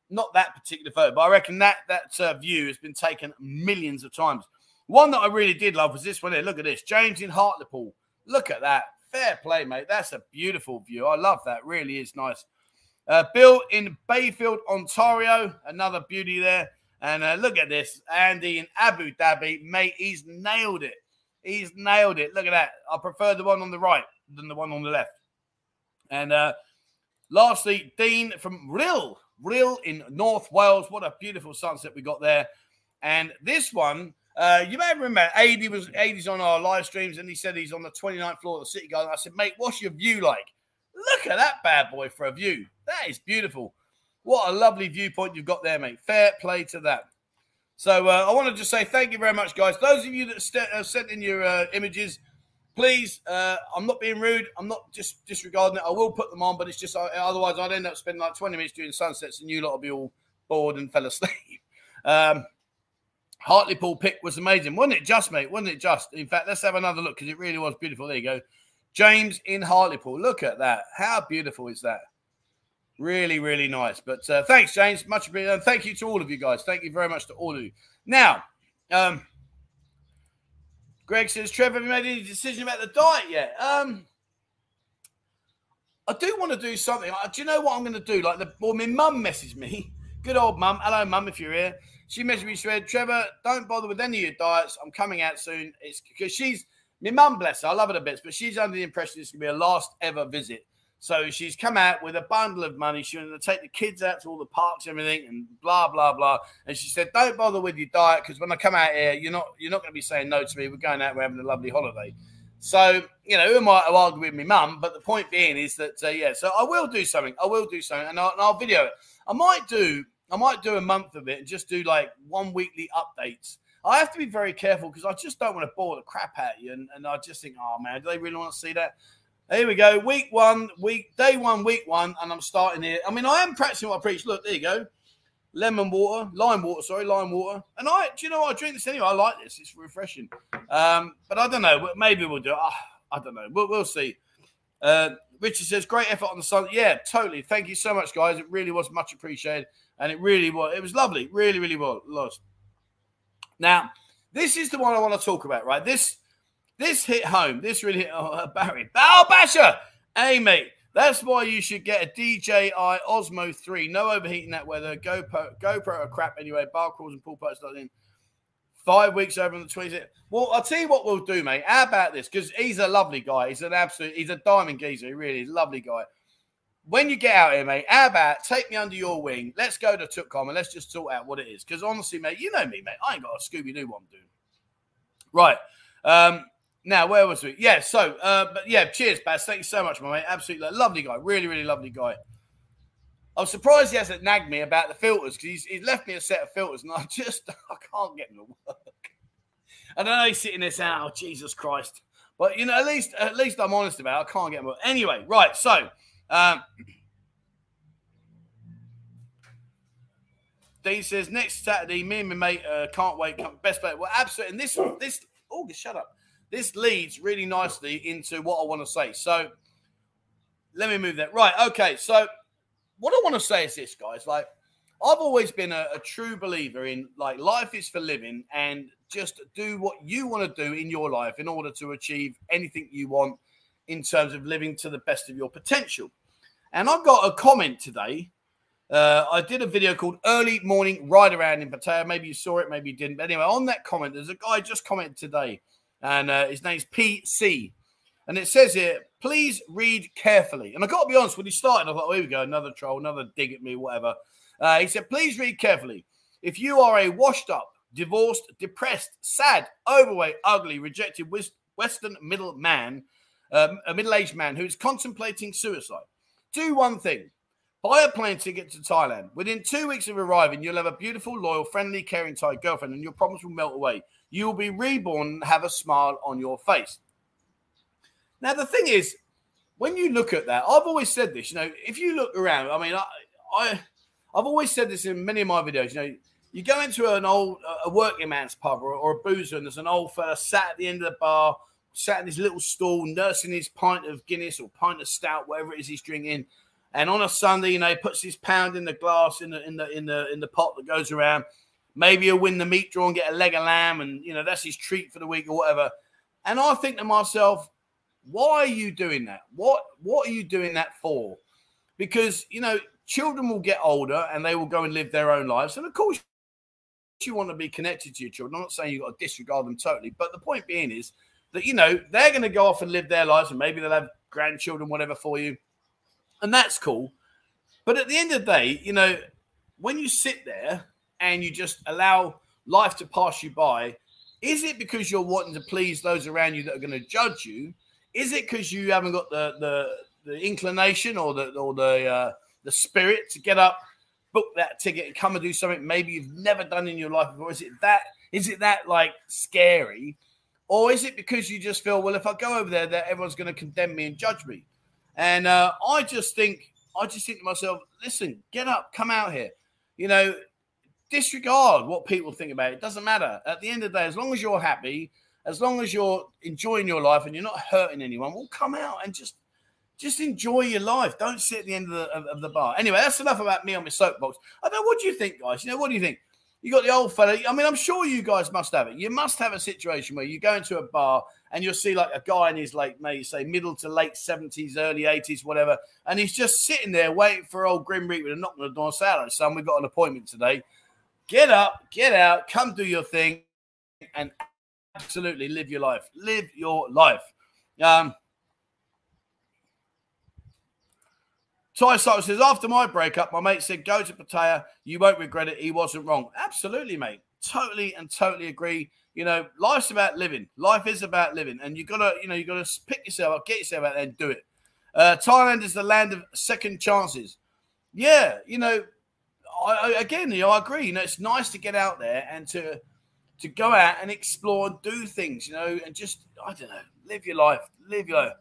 not that particular photo, but I reckon that that uh, view has been taken millions of times. One that I really did love was this one here. Look at this. James in Hartlepool. Look at that. Fair play, mate. That's a beautiful view. I love that. Really is nice. Uh, Bill in Bayfield, Ontario. Another beauty there. And uh, look at this. Andy in Abu Dhabi. Mate, he's nailed it. He's nailed it. Look at that. I prefer the one on the right than the one on the left. And uh, lastly, Dean from Rhyl, Rhyl in North Wales. What a beautiful sunset we got there. And this one, uh, you may remember, AD was AD's on our live streams, and he said he's on the 29th floor of the City Garden. I said, mate, what's your view like? Look at that bad boy for a view. That is beautiful. What a lovely viewpoint you've got there, mate. Fair play to that. So uh, I want to just say thank you very much, guys. Those of you that st- uh, sent in your uh, images, please, uh, I'm not being rude. I'm not just disregarding it. I will put them on, but it's just otherwise I'd end up spending like 20 minutes doing sunsets and you lot will be all bored and fell asleep. [LAUGHS] Um, Hartlepool pick was amazing, wasn't it? Just, mate, wasn't it? Just. In fact, let's have another look because it really was beautiful. There you go. James in Hartlepool. Look at that. How beautiful is that? Really, really nice. But uh, thanks, James. Much appreciated. And thank you to all of you guys. Thank you very much to all of you. Now, um, Greg says, Trevor, have you made any decision about the diet yet? Um, I do want to do something. Do you know what I'm going to do? Like the well, my mum messaged me. [LAUGHS] Good old mum. Hello, mum, if you're here. She messaged me. She said, "Trevor, don't bother with any of your diets. I'm coming out soon." It's because she's my mum, bless her. I love her a bit, but she's under the impression it's going to be a last ever visit. So she's come out with a bundle of money. She's going to take the kids out to all the parks, and everything, and blah blah blah. And she said, "Don't bother with your diet because when I come out here, you're not you're not going to be saying no to me. We're going out. We're having a lovely holiday." So you know, who am I to argue with my mum? But the point being is that uh, yeah. So I will do something. I will do something, and I'll, and I'll video it. I might do. I might do a month of it and just do like one weekly updates. I have to be very careful because I just don't want to bore the crap at you. And, and I just think, oh man, do they really want to see that? Here we go. Week one, week day one, week one, and I'm starting here. I mean, I am practicing what I preach. Look, there you go. Lemon water, lime water, sorry, lime water. And I, do you know? I drink this anyway. I like this. It's refreshing. Um, but I don't know. Maybe we'll do. Oh, I don't know. We'll, we'll see. Uh, Richard says, great effort on the sun. Yeah, totally. Thank you so much, guys. It really was much appreciated. And it really was. It was lovely. Really, really was. Now, this is the one I want to talk about, right? This this hit home. This really hit oh, Barry. Bow Basher. Hey, mate. That's why you should get a DJI Osmo 3. No overheating that weather. GoPro, GoPro are crap anyway. Bar crawls and pool parts in. Five weeks over on the 20th. Well, I'll tell you what we'll do, mate. How about this? Because he's a lovely guy. He's an absolute, he's a diamond geezer. He really is a lovely guy. When you get out here, mate, how about take me under your wing? Let's go to Tukcom and let's just sort out what it is. Because honestly, mate, you know me, mate. I ain't got a Scooby Doo what I'm doing. Right. Um, now, where was we? Yeah, so, uh, but yeah, cheers, Baz. Thank you so much, my mate. Absolutely lovely guy. Really, really lovely guy. I'm surprised he hasn't nagged me about the filters because he's, he's left me a set of filters and I [LAUGHS] just I can't get them to work. And I know he's sitting there saying, "Oh Jesus Christ," but you know at least at least I'm honest about. It. I can't get them. Work. Anyway, right. So, um, Dean says next Saturday, me and my mate uh, can't wait. Best play. Well, absolutely. And this this oh, shut up this leads really nicely into what I want to say. So let me move that. Right. Okay. So what I want to say is this, guys. Like, I've always been a, a true believer in like life is for living and just do what you want to do in your life in order to achieve anything you want in terms of living to the best of your potential. And I've got a comment today. Uh, I did a video called Early Morning Ride Around in Pattaya. Maybe you saw it, maybe you didn't. But anyway, on that comment, there's a guy just commented today and uh, his name's PC. And it says here, please read carefully. And I got to be honest, when he started, I thought, oh, here we go, another troll, another dig at me, whatever. Uh, he said, please read carefully. If you are a washed up, divorced, depressed, sad, overweight, ugly, rejected Western middle man, um, a middle aged man who is contemplating suicide, do one thing. Buy a plane ticket to Thailand. Within two weeks of arriving, you'll have a beautiful, loyal, friendly, caring Thai girlfriend, and your problems will melt away you will be reborn and have a smile on your face. Now, the thing is, when you look at that, I've always said this, you know, if you look around, I mean, I, I I've always said this in many of my videos, you know, you go into an old a working man's pub or, or a boozer and there's an old fella sat at the end of the bar, sat in his little stool, nursing his pint of Guinness or pint of stout, whatever it is he's drinking. And on a Sunday, you know, he puts his pound in the glass in the in the in the in the pot that goes around. Maybe he'll win the meat draw and get a leg of lamb, and you know that's his treat for the week or whatever. And I think to myself, why are you doing that? What what are you doing that for? Because you know, children will get older and they will go and live their own lives. And of course, you want to be connected to your children. I'm not saying you've got to disregard them totally, but the point being is that you know they're going to go off and live their lives, and maybe they'll have grandchildren, whatever for you, and that's cool. But at the end of the day, you know, when you sit there and you just allow life to pass you by, is it because you're wanting to please those around you that are going to judge you? Is it because you haven't got the the, the inclination or the or the uh, the spirit to get up, book that ticket, and come and do something maybe you've never done in your life before? Is it that? Is it that like scary, or is it because you just feel well, if I go over there, that everyone's going to condemn me and judge me? And uh, I just think, I just think to myself, listen, get up, come out here. You know, disregard what people think about it. It doesn't matter. At the end of the day, as long as you're happy, as long as you're enjoying your life and you're not hurting anyone, well, come out and just just enjoy your life. Don't sit at the end of the, of, of the bar. Anyway, that's enough about me on my soapbox. I don't know. What do you think, guys? You know, what do you think? You got the old fella. I mean, I'm sure you guys must have it. You must have a situation where you go into a bar and you'll see like a guy in his like, maybe say middle to late 70s, early 80s, whatever, and he's just sitting there waiting for old Grim Reaper to knock on the door and say, Hello, son, we've got an appointment today. Get up, get out, come do your thing, and absolutely live your life. Live your life. Um, Ty Cycle says, after my breakup, my mate said, go to Pattaya. You won't regret it. He wasn't wrong. Absolutely, mate. Totally and totally agree. You know, life's about living. Life is about living. And you gotta, you know, you gotta pick yourself up, get yourself out there and do it. Uh, Thailand is the land of second chances. Yeah, you know, I, again, you know, I agree. You know, it's nice to get out there and to to go out and explore and do things, you know, and just I don't know, live your life, live your life.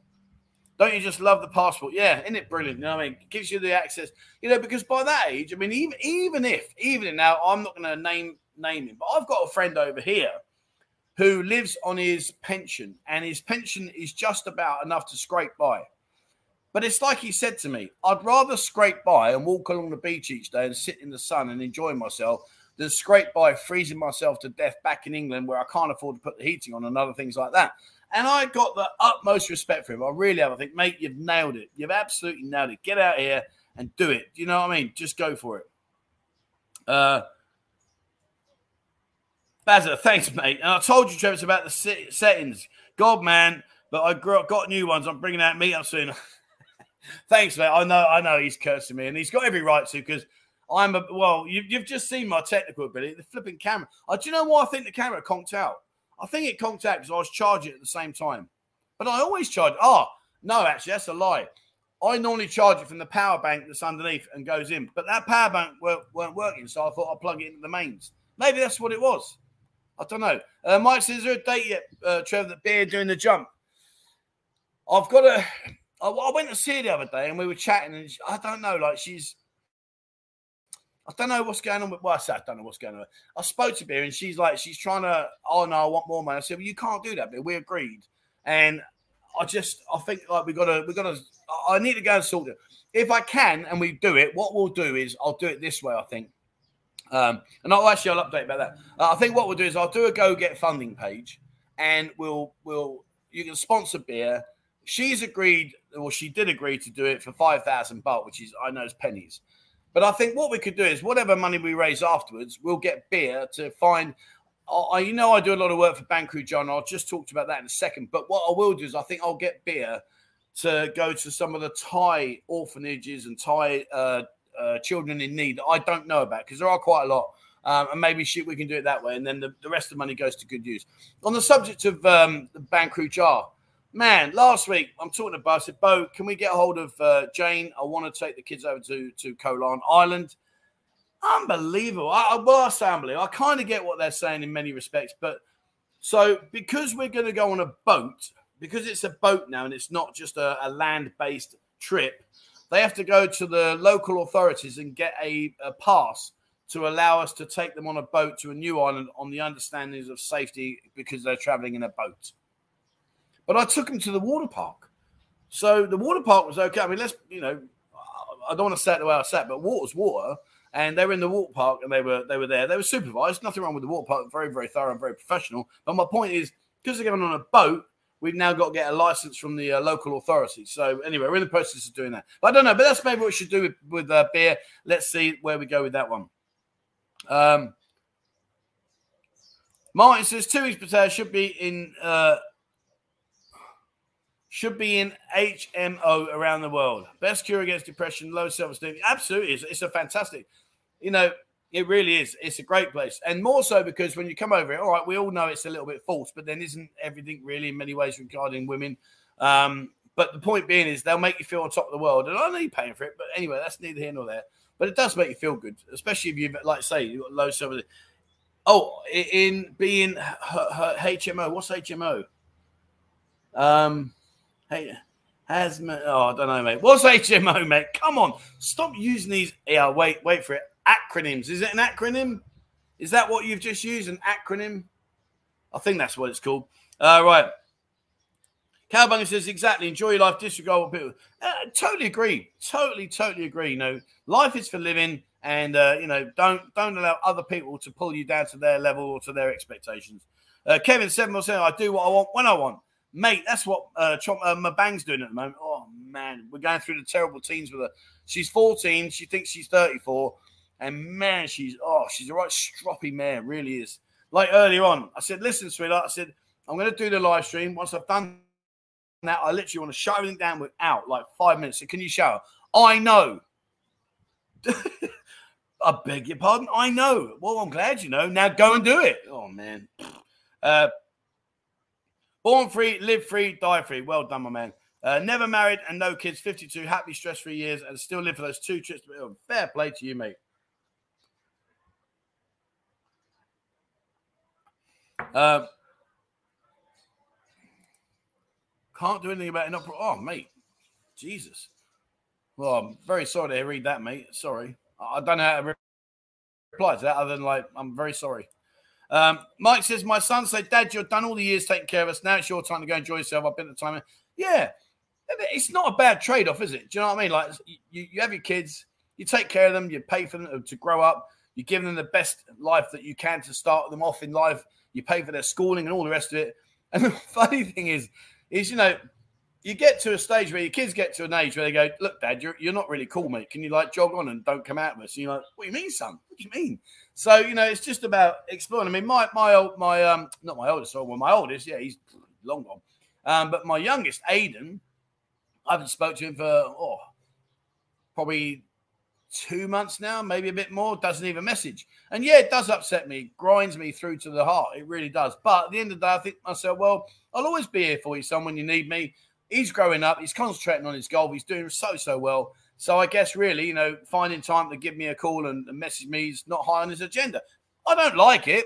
Don't you just love the passport? Yeah, isn't it brilliant? You know I mean? It gives you the access, you know, because by that age, I mean, even even if, even now, I'm not going to name name him, but I've got a friend over here who lives on his pension, and his pension is just about enough to scrape by. But it's like he said to me, I'd rather scrape by and walk along the beach each day and sit in the sun and enjoy myself than scrape by freezing myself to death back in England where I can't afford to put the heating on and other things like that. And I got the utmost respect for him. I really have. I think, mate, you've nailed it. You've absolutely nailed it. Get out here and do it. You know what I mean? Just go for it. Uh, Bazza, thanks, mate. And I told you, Travis, about the settings. God, man, but I got new ones. I'm bringing out meet up soon. [LAUGHS] thanks, mate. I know, I know he's cursing me, and he's got every right to because I'm a well. You, have just seen my technical ability. The flipping camera. Uh, do you know why I think the camera conked out? I think it conked out because I was charging at the same time. But I always charge. Oh, no, actually, that's a lie. I normally charge it from the power bank that's underneath and goes in. But that power bank weren't, weren't working, so I thought I'd plug it into the mains. Maybe that's what it was. I don't know. Uh, Mike says, is there a date yet, uh, Trevor, that Beer doing the jump? I've got a. I, I went to see her the other day and we were chatting, and she, I don't know, like she's I don't know what's going on with. Well, I said I don't know what's going on. I spoke to Beer and she's like, she's trying to. Oh no, I want more money. I said, well, you can't do that, but we agreed. And I just, I think like we gotta, we gotta. I need to go and sort it. If I can, and we do it, what we'll do is I'll do it this way. I think. Um, and I'll actually I'll update about that. Uh, I think what we'll do is I'll do a go get funding page, and we'll we'll you can sponsor beer. She's agreed, or she did agree to do it for five thousand baht, which is I know is pennies. But I think what we could do is whatever money we raise afterwards, we'll get beer to find. I, you know, I do a lot of work for Bangkok John. I'll just talk about that in a second. But what I will do is I think I'll get beer to go to some of the Thai orphanages and Thai uh, uh, children in need that I don't know about because there are quite a lot. Um, and maybe shit, we can do it that way. And then the, the rest of the money goes to good use. On the subject of um, the Bangkok Jar, man, last week I'm talking to Bo. I said, Bo, can we get a hold of uh, Jane? I want to take the kids over to to Koh Larn Island. Unbelievable. I, well, I say. I kind of get what they're saying in many respects, but so because we're going to go on a boat, because it's a boat now and it's not just a, a land-based trip, they have to go to the local authorities and get a, a pass to allow us to take them on a boat to a new island on the understandings of safety because they're traveling in a boat. But I took him to the water park. So the water park was okay. I mean, let's, you know, I don't want to say it the way I said, but water's water. And they were in the water park and they were they were there. They were supervised. Nothing wrong with the water park. Very, very thorough and very professional. But my point is, because they're going on a boat, we've now got to get a license from the uh, local authorities. So anyway, we're in the process of doing that. But I don't know. But that's maybe what we should do with, with uh, beer. Let's see where we go with that one. Um, Martin says two weeks Pattaya should be in uh, should be in HMO around the world. Best cure against depression, low self esteem. Absolutely. It's, it's, a fantastic, you know, it really is. It's a great place. And more so because when you come over it, all right, we all know it's a little bit false, but then isn't everything really in many ways regarding women? Um, but the point being is they'll make you feel on top of the world. And I know you're paying for it, but anyway, that's neither here nor there. But it does make you feel good, especially if you, like say, you've got low self esteem. Oh, in being HMO, what's HMO? Um, Hey, has oh, I don't know, mate. What's HMO, mate? Come on, stop using these. Yeah, wait, wait for it. Acronyms. Is it an acronym? Is that what you've just used? An acronym? I think that's what it's called. All uh, right. Cowbunga says exactly. Enjoy your life. Disregard what people. Uh, totally agree. Totally, totally agree. You know, life is for living, and uh, you know don't don't allow other people to pull you down to their level or to their expectations. Uh, Kevin seven percent. I do what I want when I want, mate. That's what uh, Chomp, uh, Mabang's doing at the moment. Oh man, we're going through the terrible teens with her. She's 14. She thinks she's 34, and man, she's oh, she's a right stroppy man. Really is. Like earlier on, I said, listen, sweetheart. I said I'm going to do the live stream. Once I've done that, I literally want to shut everything down without like five minutes. So can you shower? I know. [LAUGHS] I beg your pardon. I know. Well, I'm glad you know. Now go and do it. Oh man. Uh, born free, live free, die free. Well done, my man. Uh, never married and no kids. 52, happy, stress-free years, and still live for those two trips. Fair play to you, mate. Uh, can't do anything about it. Oh, mate. Jesus. Well, I'm very sorry to read that, mate. Sorry. I don't know how to reply to that other than like, I'm very sorry. Um, Mike says, My son said, Dad, you've done all the years taking care of us. Now it's your time to go enjoy yourself. I've been at the time. Yeah. It's not a bad trade off, is it? Do you know what I mean? Like, you, you have your kids, you take care of them, you pay for them to grow up, you give them the best life that you can to start them off in life, you pay for their schooling and all the rest of it. [LAUGHS] And the funny thing is, is, you know, you get to a stage where your kids get to an age where they go, "Look, Dad, you're, you're not really cool, mate. Can you like jog on and don't come out with us?" And you're like, "What do you mean, son? What do you mean?" So you know, it's just about exploring. I mean, my my old my um not my oldest, well, my oldest, yeah, he's long gone. Um, but my youngest, Aiden, I haven't spoke to him for oh probably two months now, maybe a bit more. Doesn't even message, and yeah, it does upset me, grinds me through to the heart. It really does. But at the end of the day, I think myself, well, I'll always be here for you, son, when you need me he's growing up. He's concentrating on his golf. He's doing so so well. So I guess really, you know, finding time to give me a call and, message me is not high on his agenda. I don't like it.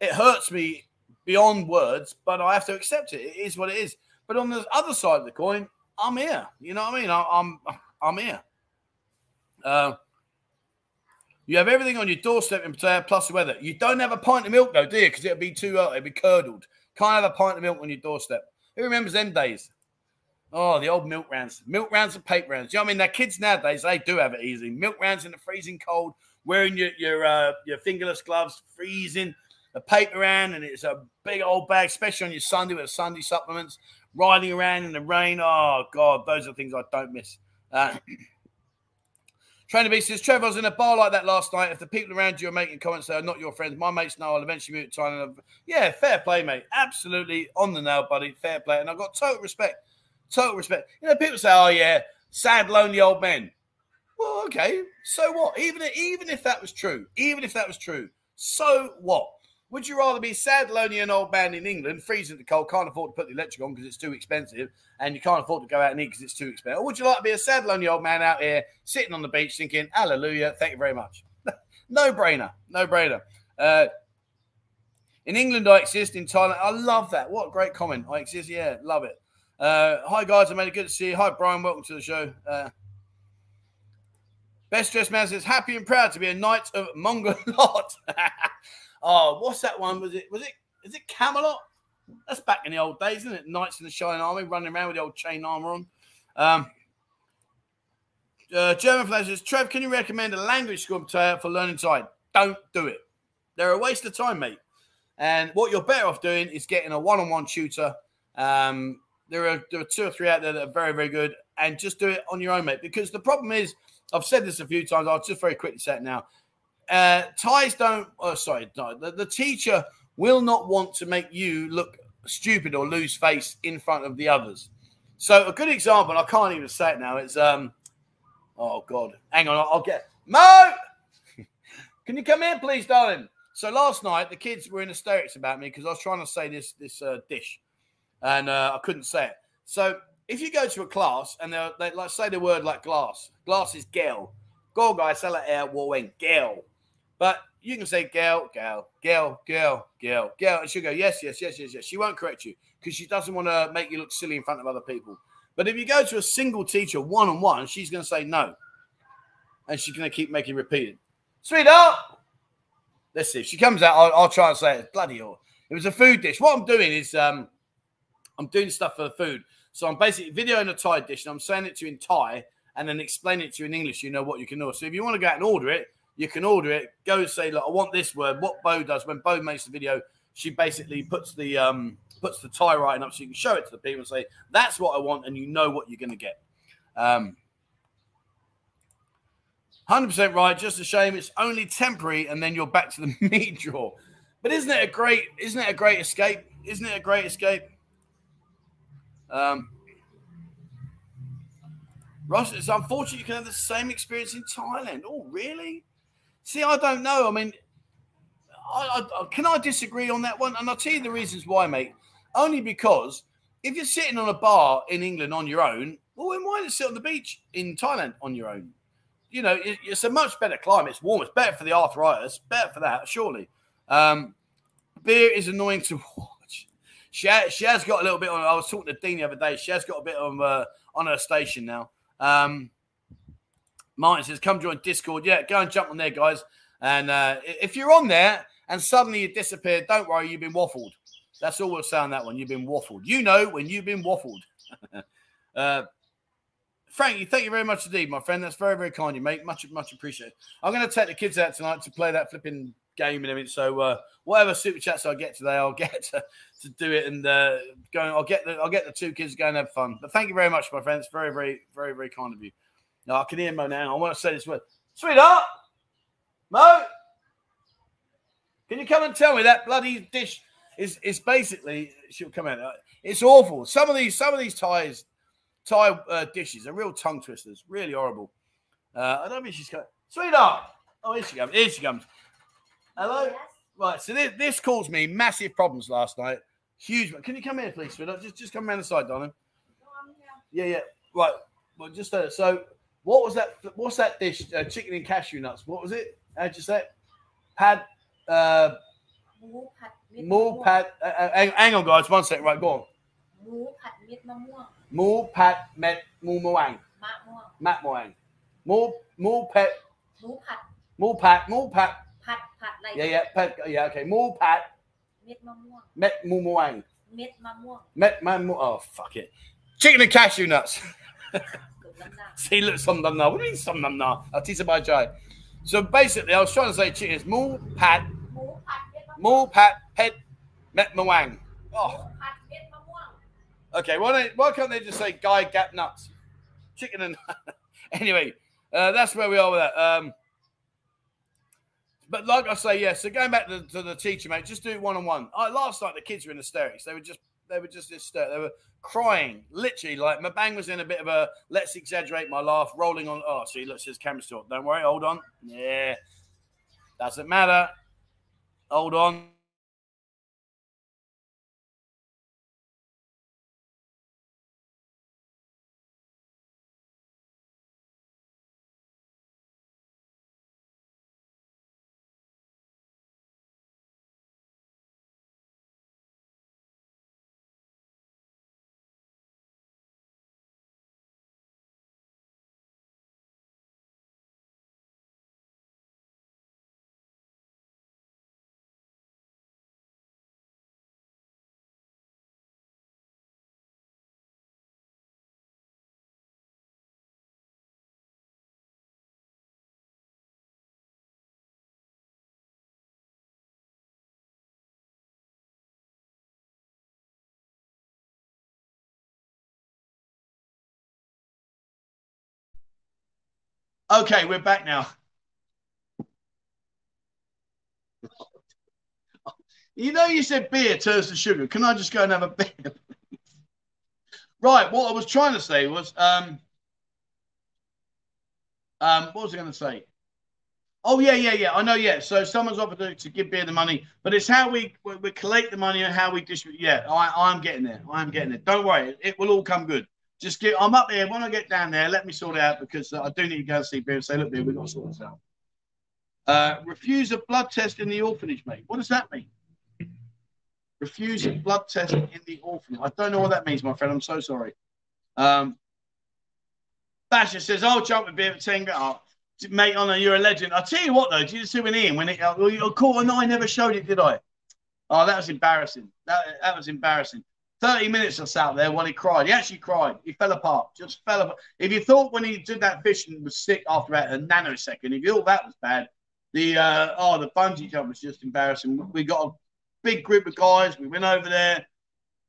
It hurts me beyond words, but I have to accept it. It is what it is. But on the other side of the coin, I'm here. You know what I mean? I, am I'm, I'm here. Uh, you have everything on your doorstep in plus the weather. You don't have a pint of milk though, do you? Because it'll be too early. It'll be curdled. Can't have a pint of milk on your doorstep. Who remembers them days? Oh, the old milk rounds, milk rounds and paper rounds. You know what I mean? Their kids nowadays, they do have it easy. Milk rounds in the freezing cold, wearing your your uh, your fingerless gloves, freezing. A paper round, and it's a big old bag, especially on your Sunday with Sunday supplements. Riding around in the rain. Oh God, those are things I don't miss. Uh, [CLEARS THROAT] Trainer B says, Trevor, I was in a bar like that last night. If the people around you are making comments that are not your friends, my mates know I'll eventually move to time. Yeah, fair play, mate. Absolutely on the nail, buddy. Fair play. And I've got total respect Total respect. You know, people say, "Oh yeah, sad, lonely old men." Well, okay, so what? Even even if that was true, even if that was true, so what? Would you rather be sad, lonely, and old man in England, freezing the cold, can't afford to put the electric on because it's too expensive, and you can't afford to go out and eat because it's too expensive? Or would you like to be a sad, lonely old man out here sitting on the beach thinking, Hallelujah, thank you very much? [LAUGHS] no brainer, no brainer. Uh, in England, I exist. In Thailand, I love that. What a great comment. I exist. Yeah, love it. Uh, hi, guys. I'm good to see you. Hi, Brian. Welcome to the show. Uh, Best dressed man says, happy and proud to be a knight of Mongolot. [LAUGHS] oh, what's that one? Was it, was it, is it Camelot? That's back in the old days, isn't it? Knights in the Shining Army running around with the old chain armor on. Um, uh, German says, Trev, can you recommend a language school for learning Thai? Don't do it. They're a waste of time, mate. And what you're better off doing is getting a one on one tutor. Um, there are there are two or three out there that are very very good, and just do it on your own, mate. Because the problem is, I've said this a few times. I'll just very quickly say it now. Uh, Thais don't. Oh, sorry, no, the, the teacher will not want to make you look stupid or lose face in front of the others. So a good example, I can't even say it now. It's um, oh god, hang on, I'll, I'll get Mo. [LAUGHS] Can you come in, please, darling? So last night the kids were in hysterics about me because I was trying to say this this uh, dish and uh, I couldn't say it. So if you go to a class and they they like say the word like glass, glass is gel. Go guys, sell it air warwing gel. But you can say gel, gel, gel, gel, gel, gel, and she'll go yes, yes, yes, yes, yes. She won't correct you because she doesn't want to make you look silly in front of other people. But if you go to a single teacher one on one, she's going to say no, and she's going to keep making repeated. Sweetheart, let's see. If she comes out, I'll, I'll try and say it. Bloody hell. It was a food dish. What I'm doing is um, I'm doing stuff for the food. So I'm basically videoing a Thai dish and I'm saying it to you in Thai. and then explain it to you in English. You know what you can order. So if you want to go out and order it, you can order it. Go and say, look, I want this word. What Bo does when Bo makes the video, she basically puts the um puts the Thai writing up so you can show it to the people and say, that's what I want, and you know what you're going to get. Um, 100% right. Just a shame. It's only temporary, and then you're back to the [LAUGHS] meat drawer. But isn't it a great? Isn't it a great escape? Isn't it a great escape? Um, Ross, it's unfortunate you can have the same experience in Thailand. Oh, really? See, I don't know. I mean, I, I, can I disagree on that one? And I'll tell you the reasons why, mate. Only because if you're sitting on a bar in England on your own, well, then why not sit on the beach in Thailand on your own? You know, it, it's a much better climate. It's warm. It's better for the arthritis. Better for that, surely. Um, beer is annoying to [LAUGHS] She, she has got a little bit on. I was talking to Dean the other day. She has got a bit on uh, on her station now. Um, Martin says, "Come join Discord. Yeah, go and jump on there, guys. And uh, if you're on there and suddenly you disappear, don't worry, you've been waffled. That's all we'll say on that one. You've been waffled. You know when you've been waffled. [LAUGHS] uh, Frank, thank you very much indeed, my friend. That's very, very kind you, mate. Much, much appreciated. I'm going to take the kids out tonight to play that flipping game and everything. So uh, whatever super chats I get today, I'll [LAUGHS] get to, to do it and uh, go. I'll get the I'll get the two kids to go and have fun. But thank you very much, my friends. Very, very, very, very kind of you. Now I can hear Mo now. I want to say this word, sweetheart. Mo, can you come and tell me that bloody dish is is basically she'll come out. It's awful. Some of these some of these ties Thai uh, dishes are real tongue twisters, really horrible. Uh, I don't think she's got sweetheart. Oh, here she comes. Here she comes. Hello. Yes. Right. So this, this caused me massive problems last night. Huge. Can you come here, please, sweetheart? Just just come around the side, darling. yeah, yeah. Right. Well, just uh, so. What was that? What's that dish? Uh, chicken and cashew nuts. What was it? How'd you say it? Pad. Uh, More pad. Uh, uh, hang, hang on, guys. One second. Right, go on. หมูผัดเม็ดมะม่วง หมูผัดเม็ดหมูมะวง มะม่วง มะมวงหมูหมูเผ็ด หมูผัด หมู ผัดหมูผัด ผัดผัดอะไร yeah yeah เผ็ด yeah okay หมูผัด เม็ดมะม่วง เม็ดหมูมะวง เม็ดมะม่วง เม็ดมะม่วง oh fuck it chicken and cashew nuts [LAUGHS] เกิดลำดับ see look some them now what do you mean some them now I'll teach you by Jai so basically I was trying to say chicken is หมูผัด หมูผัดเม็ดมะ ห ม่วง มูผัดเผ็ดเม็ดมะวง หมู oh ผัดเม็ดมะม่วง Okay, why don't why can't they just say guy gap nuts, chicken and [LAUGHS] anyway, uh, that's where we are with that. Um, but like I say, yeah. So going back to, to the teacher, mate, just do one on one. I last night the kids were in hysterics. They were just they were just hysterical. They were crying, literally. Like my bang was in a bit of a let's exaggerate my laugh, rolling on. Oh, see, look, says camera stop. Don't worry, hold on. Yeah, doesn't matter. Hold on. Okay, we're back now. You know, you said beer turns to sugar. Can I just go and have a beer? right. What I was trying to say was, um, um, what was I going to say? Oh yeah, yeah, yeah. I know. Yeah. So someone's offered to, give beer the money, but it's how we, we we collect the money and how we distribute. Yeah, I, I'm getting there. I'm getting there. Don't worry, it will all come good. Just get. I'm up there. When I get down there, let me sort it out because I do need to go and see Bill and say, look, Bill, we've got to sort this out. Uh, refuse a blood test in the orphanage, mate. What does that mean? Refuse a blood test in the orphanage. I don't know what that means, my friend. I'm so sorry. Um, Basher says, I'll jump with beer for 10 oh, Mate, Honor, you're a legend. I'll tell you what, though, did you see when Ian, when it, uh, well, caught and I never showed it, did I? Oh, that was embarrassing. That, that was embarrassing. 30 minutes I sat there while he cried. He actually cried. He fell apart. Just fell apart. If you thought when he did that fishing was sick after about a nanosecond, if you thought that was bad, the uh, oh the bungee jump was just embarrassing. We got a big group of guys. We went over there.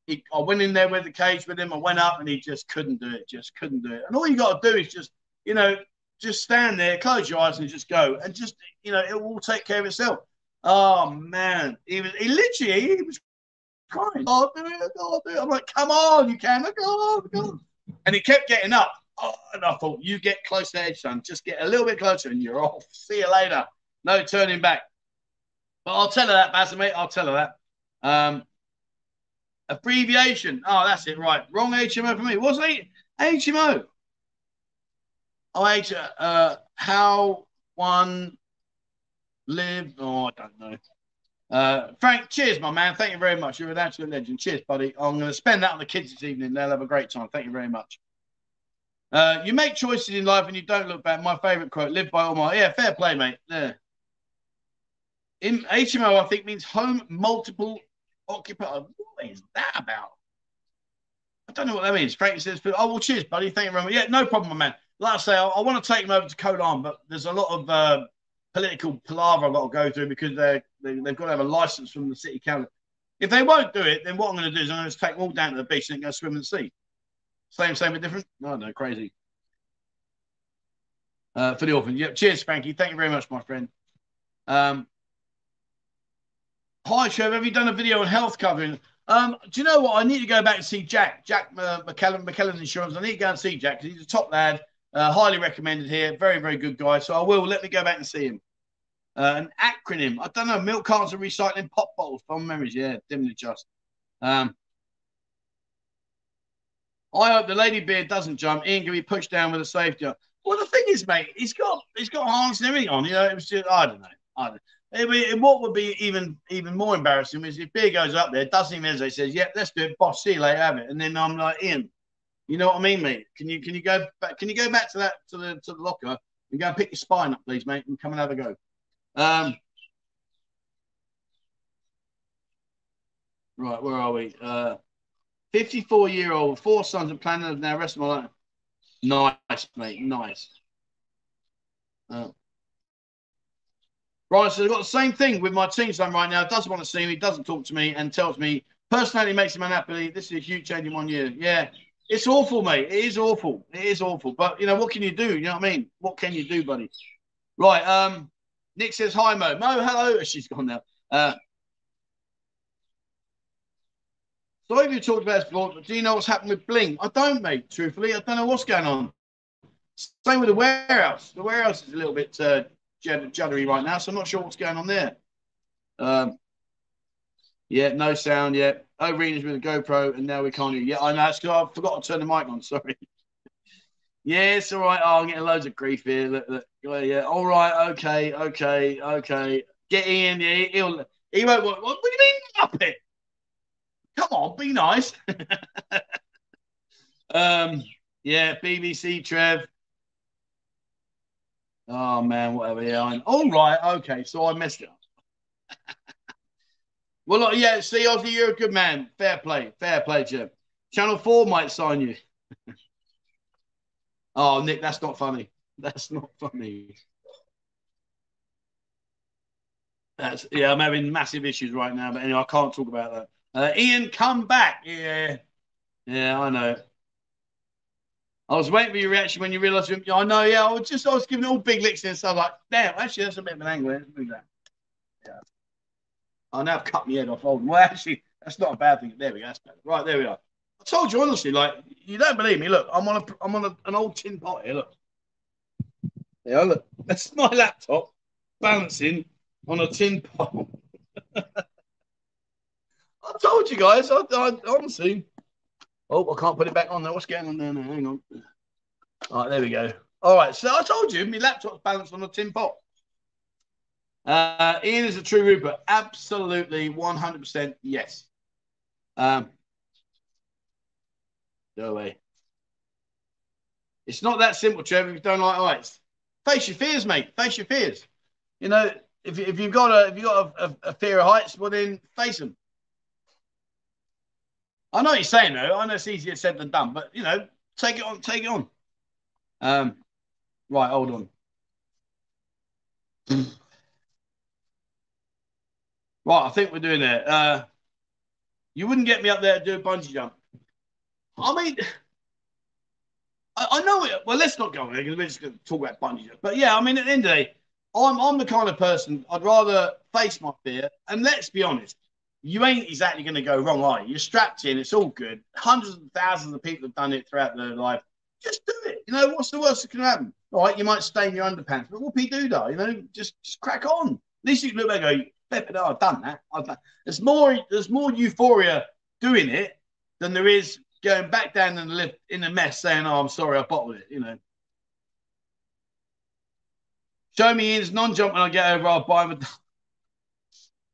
He, I went in there with the cage with him. I went up and he just couldn't do it. Just couldn't do it. And all you got to do is just, you know, just stand there, close your eyes, and just go, and just, you know, it will take care of itself. Oh man, he was, he literally, he was crying. Oh, do it, oh, do it. I'm like, come on, you can, come on, come on. And he kept getting up. Oh, and I thought, you get close to the edge, son. Just get a little bit closer, and you're off. See you later. No turning back. But I'll tell her that, Basil, mate. I'll tell her that. Um, abbreviation. Oh, that's it. Right. Wrong HMO for me. What's it? HMO. Oh, H, uh, how one live. Oh, I don't know. Uh, Frank, cheers, my man. Thank you very much. You're an absolute legend. Cheers, buddy. I'm going to spend that on the kids this evening. They'll have a great time. Thank you very much. Uh, you make choices in life and you don't look back. My favorite quote: "Live by all my." Yeah, fair play, mate. Yeah. In HMO, I think means home multiple occupier. What is that about? I don't know what that means. Frank says, "Oh well, cheers, buddy. Thank you very much." Yeah, no problem, my man. Like I say, I, I want to take him over to Koh but there's a lot of uh, political palaver I've got to go through because they, they they've got to have a license from the city council. If they won't do it, then what I'm going to do is I'm going to take them all down to the beach and go swim the sea. Same, same, but different. No, no, crazy. Uh, for the orphan. Yep. Cheers, Frankie. Thank you very much, my friend. Um, hi, Trev. Have you done a video on health covering? Um, do you know what? I need to go back and see Jack, Jack uh, McKellen, McKellen's Insurance. I need to go and see Jack because he's a top lad. Uh, highly recommended here. Very, very good guy. So I will. Let me go back and see him. Uh, an acronym. I don't know. Milk cartons and recycling pop bottles. From memories. Yeah, dimly just. Um, I hope the lady bear doesn't jump. Ian can be pushed down with a safety. Well, the thing is, mate, he's got he's got harness and everything on. You know, it was just I don't know. I don't. It, what would be even even more embarrassing is if Beer goes up there, doesn't even hesitate, says, "Yeah, let's do it, boss. See you later, have it." And then I'm like, Ian, you know what I mean, mate? Can you can you go back? Can you go back to that to the to the locker and go pick your spine up, please, mate, and come and have a go. Um, right, where are we? Uh, 54 year old, four sons and planning of now rest of my life. Nice, mate. Nice. Uh, right, so I've got the same thing with my team son right now. Doesn't want to see me, doesn't talk to me, and tells me personality makes him unhappy. This is a huge change in one year. Yeah, it's awful, mate. It is awful. It is awful. But you know, what can you do? You know what I mean? What can you do, buddy? Right. Um, Nick says hi, Mo. Mo, hello. [LAUGHS] She's gone now. Uh, So if you talked about this before, do you know what's happened with Bling? I don't, mate. Truthfully, I don't know what's going on. Same with the warehouse. The warehouse is a little bit uh, juddery right now, so I'm not sure what's going on there. Um, yeah, no sound yet. Overeaters with a GoPro, and now we can't hear. Yeah, I know. It's because I forgot to turn the mic on. [LAUGHS] Sorry. yeah, it's all right. Oh, I'm getting loads of grief here. Look, look. Yeah, all right. Okay, okay, okay. Get in. Yeah, he'll. He won't. What, what do you mean, up it? Come on, be nice. [LAUGHS] um, yeah, BBC Trev. Oh man, whatever. Yeah, I'm all right. Okay, so I messed it up. [LAUGHS] well, yeah. See, Ozzy, you're a good man. Fair play, fair play, Jim. Channel Four might sign you. [LAUGHS] oh, Nick, that's not funny. That's not funny. That's yeah. I'm having massive issues right now, but anyway, I can't talk about that. Uh, Ian, come back. Yeah. Yeah, I know. I was waiting for your reaction when you realised. I know, yeah. I was just, I was giving all big licks and stuff like, damn, actually, that's a bit of an angle. Let's move that. Yeah. I now cut my head off. Old. Well, actually, that's not a bad thing. There we go. That's better. Right, there we are. I told you honestly, like, you don't believe me. Look, I'm on a, I'm on a, an old tin pot here. Look. Yeah, look. That's my laptop balancing on a tin pot. [LAUGHS] I told you guys. I, I honestly. Oh, I can't put it back on there. What's going on there? Hang on. All right, there we go. All right, so I told you my laptop's balanced on a tin pot. Uh, Ian is a true Rupert. Absolutely, 100% yes. Um, go away. It's not that simple, Trevor, if you don't like heights. Face your fears, mate. Face your fears. You know, if, if you've got a if you've got a, a, a fear of heights, well then face them. I know what you're saying though. I know it's easier said than done, but you know, take it on, take it on. Um, right, hold on. right, I think we're doing it. Uh, you wouldn't get me up there to do a bungee jump. I mean, I, I know it. Well, let's not go there because we're just going to talk about bungee. But yeah, I mean, at the end of the day, I'm I'm the kind of person I'd rather face my fear. And let's be honest, you ain't exactly going to go wrong, are you? You're strapped in. It's all good. Hundreds of thousands of people have done it throughout their life. Just do it. You know, what's the worst that can happen? All right, you might stain your underpants, but whoopie do that. You know, just, just crack on. At least you can look back and go, I've done that. I've done. There's more. There's more euphoria doing it than there is going back down in the lift in a mess, saying, "Oh, I'm sorry, I bottled it." You know. Show me Ian's non-jump when I get over. I'll buy him [LAUGHS] a.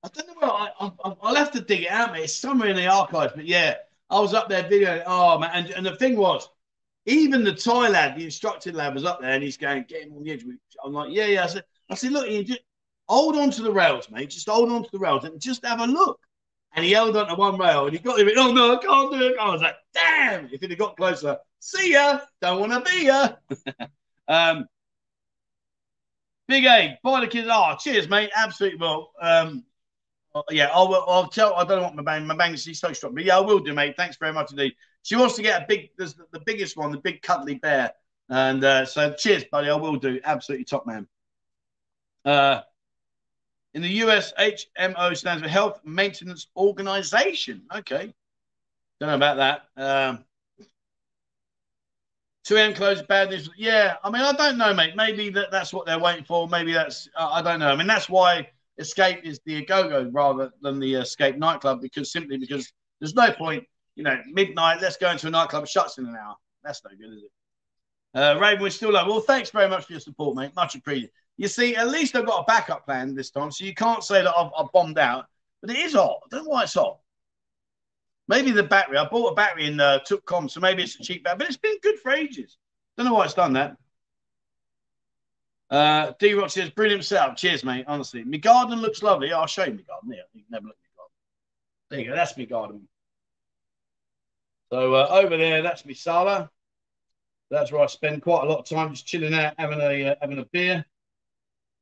I don't know where I, I, I'll have to dig it out, mate. It's somewhere in the archives, but yeah, I was up there videoing. Oh man, and, and the thing was, even the Thai lad, the instructor lad, was up there, and he's going, "Get him on the edge." I'm like, "Yeah, yeah." I said, "I said, look, Ian, just hold on to the rails, mate. Just hold on to the rails and just have a look." And he held on to one rail, and he got him. Oh no, I can't do it. I was like, "Damn!" If he'd have got closer, see ya. Don't want to be ya. [LAUGHS] um, Big A, buy the kids. Oh, cheers, mate. Absolutely well. Um, uh, yeah, I'll, I'll tell. I don't what my bang, my bang is so strong, but yeah, I will do, mate. Thanks very much indeed. She wants to get a big, the, the biggest one, the big cuddly bear, and uh, so cheers, buddy. I will do. Absolutely top man. Uh, in the US, HMO stands for Health Maintenance Organization. Okay, don't know about that. Um, 2M closed bad news. Yeah, I mean, I don't know, mate. Maybe that, that's what they're waiting for. Maybe that's, uh, I don't know. I mean, that's why Escape is the Go go rather than the Escape nightclub because simply because there's no point, you know, midnight, let's go into a nightclub, shuts in an hour. That's no good, is it? Uh, Raven, we're still love. Well, thanks very much for your support, mate. Much appreciated. You see, at least I've got a backup plan this time, so you can't say that I've, I've bombed out. But it is hot. I don't know why it's hot. Maybe the battery. I bought a battery in uh, Tukcom, so maybe it's a cheap battery, but it's been good for ages. Don't know why it's done that. Uh, D Rock says, brilliant setup. Cheers, mate. Honestly, my garden looks lovely. I'll show you my garden. Yeah, you can never look at my garden. There you go. That's my garden. So uh, over there, that's my sala. That's where I spend quite a lot of time just chilling out, having a uh, having a beer.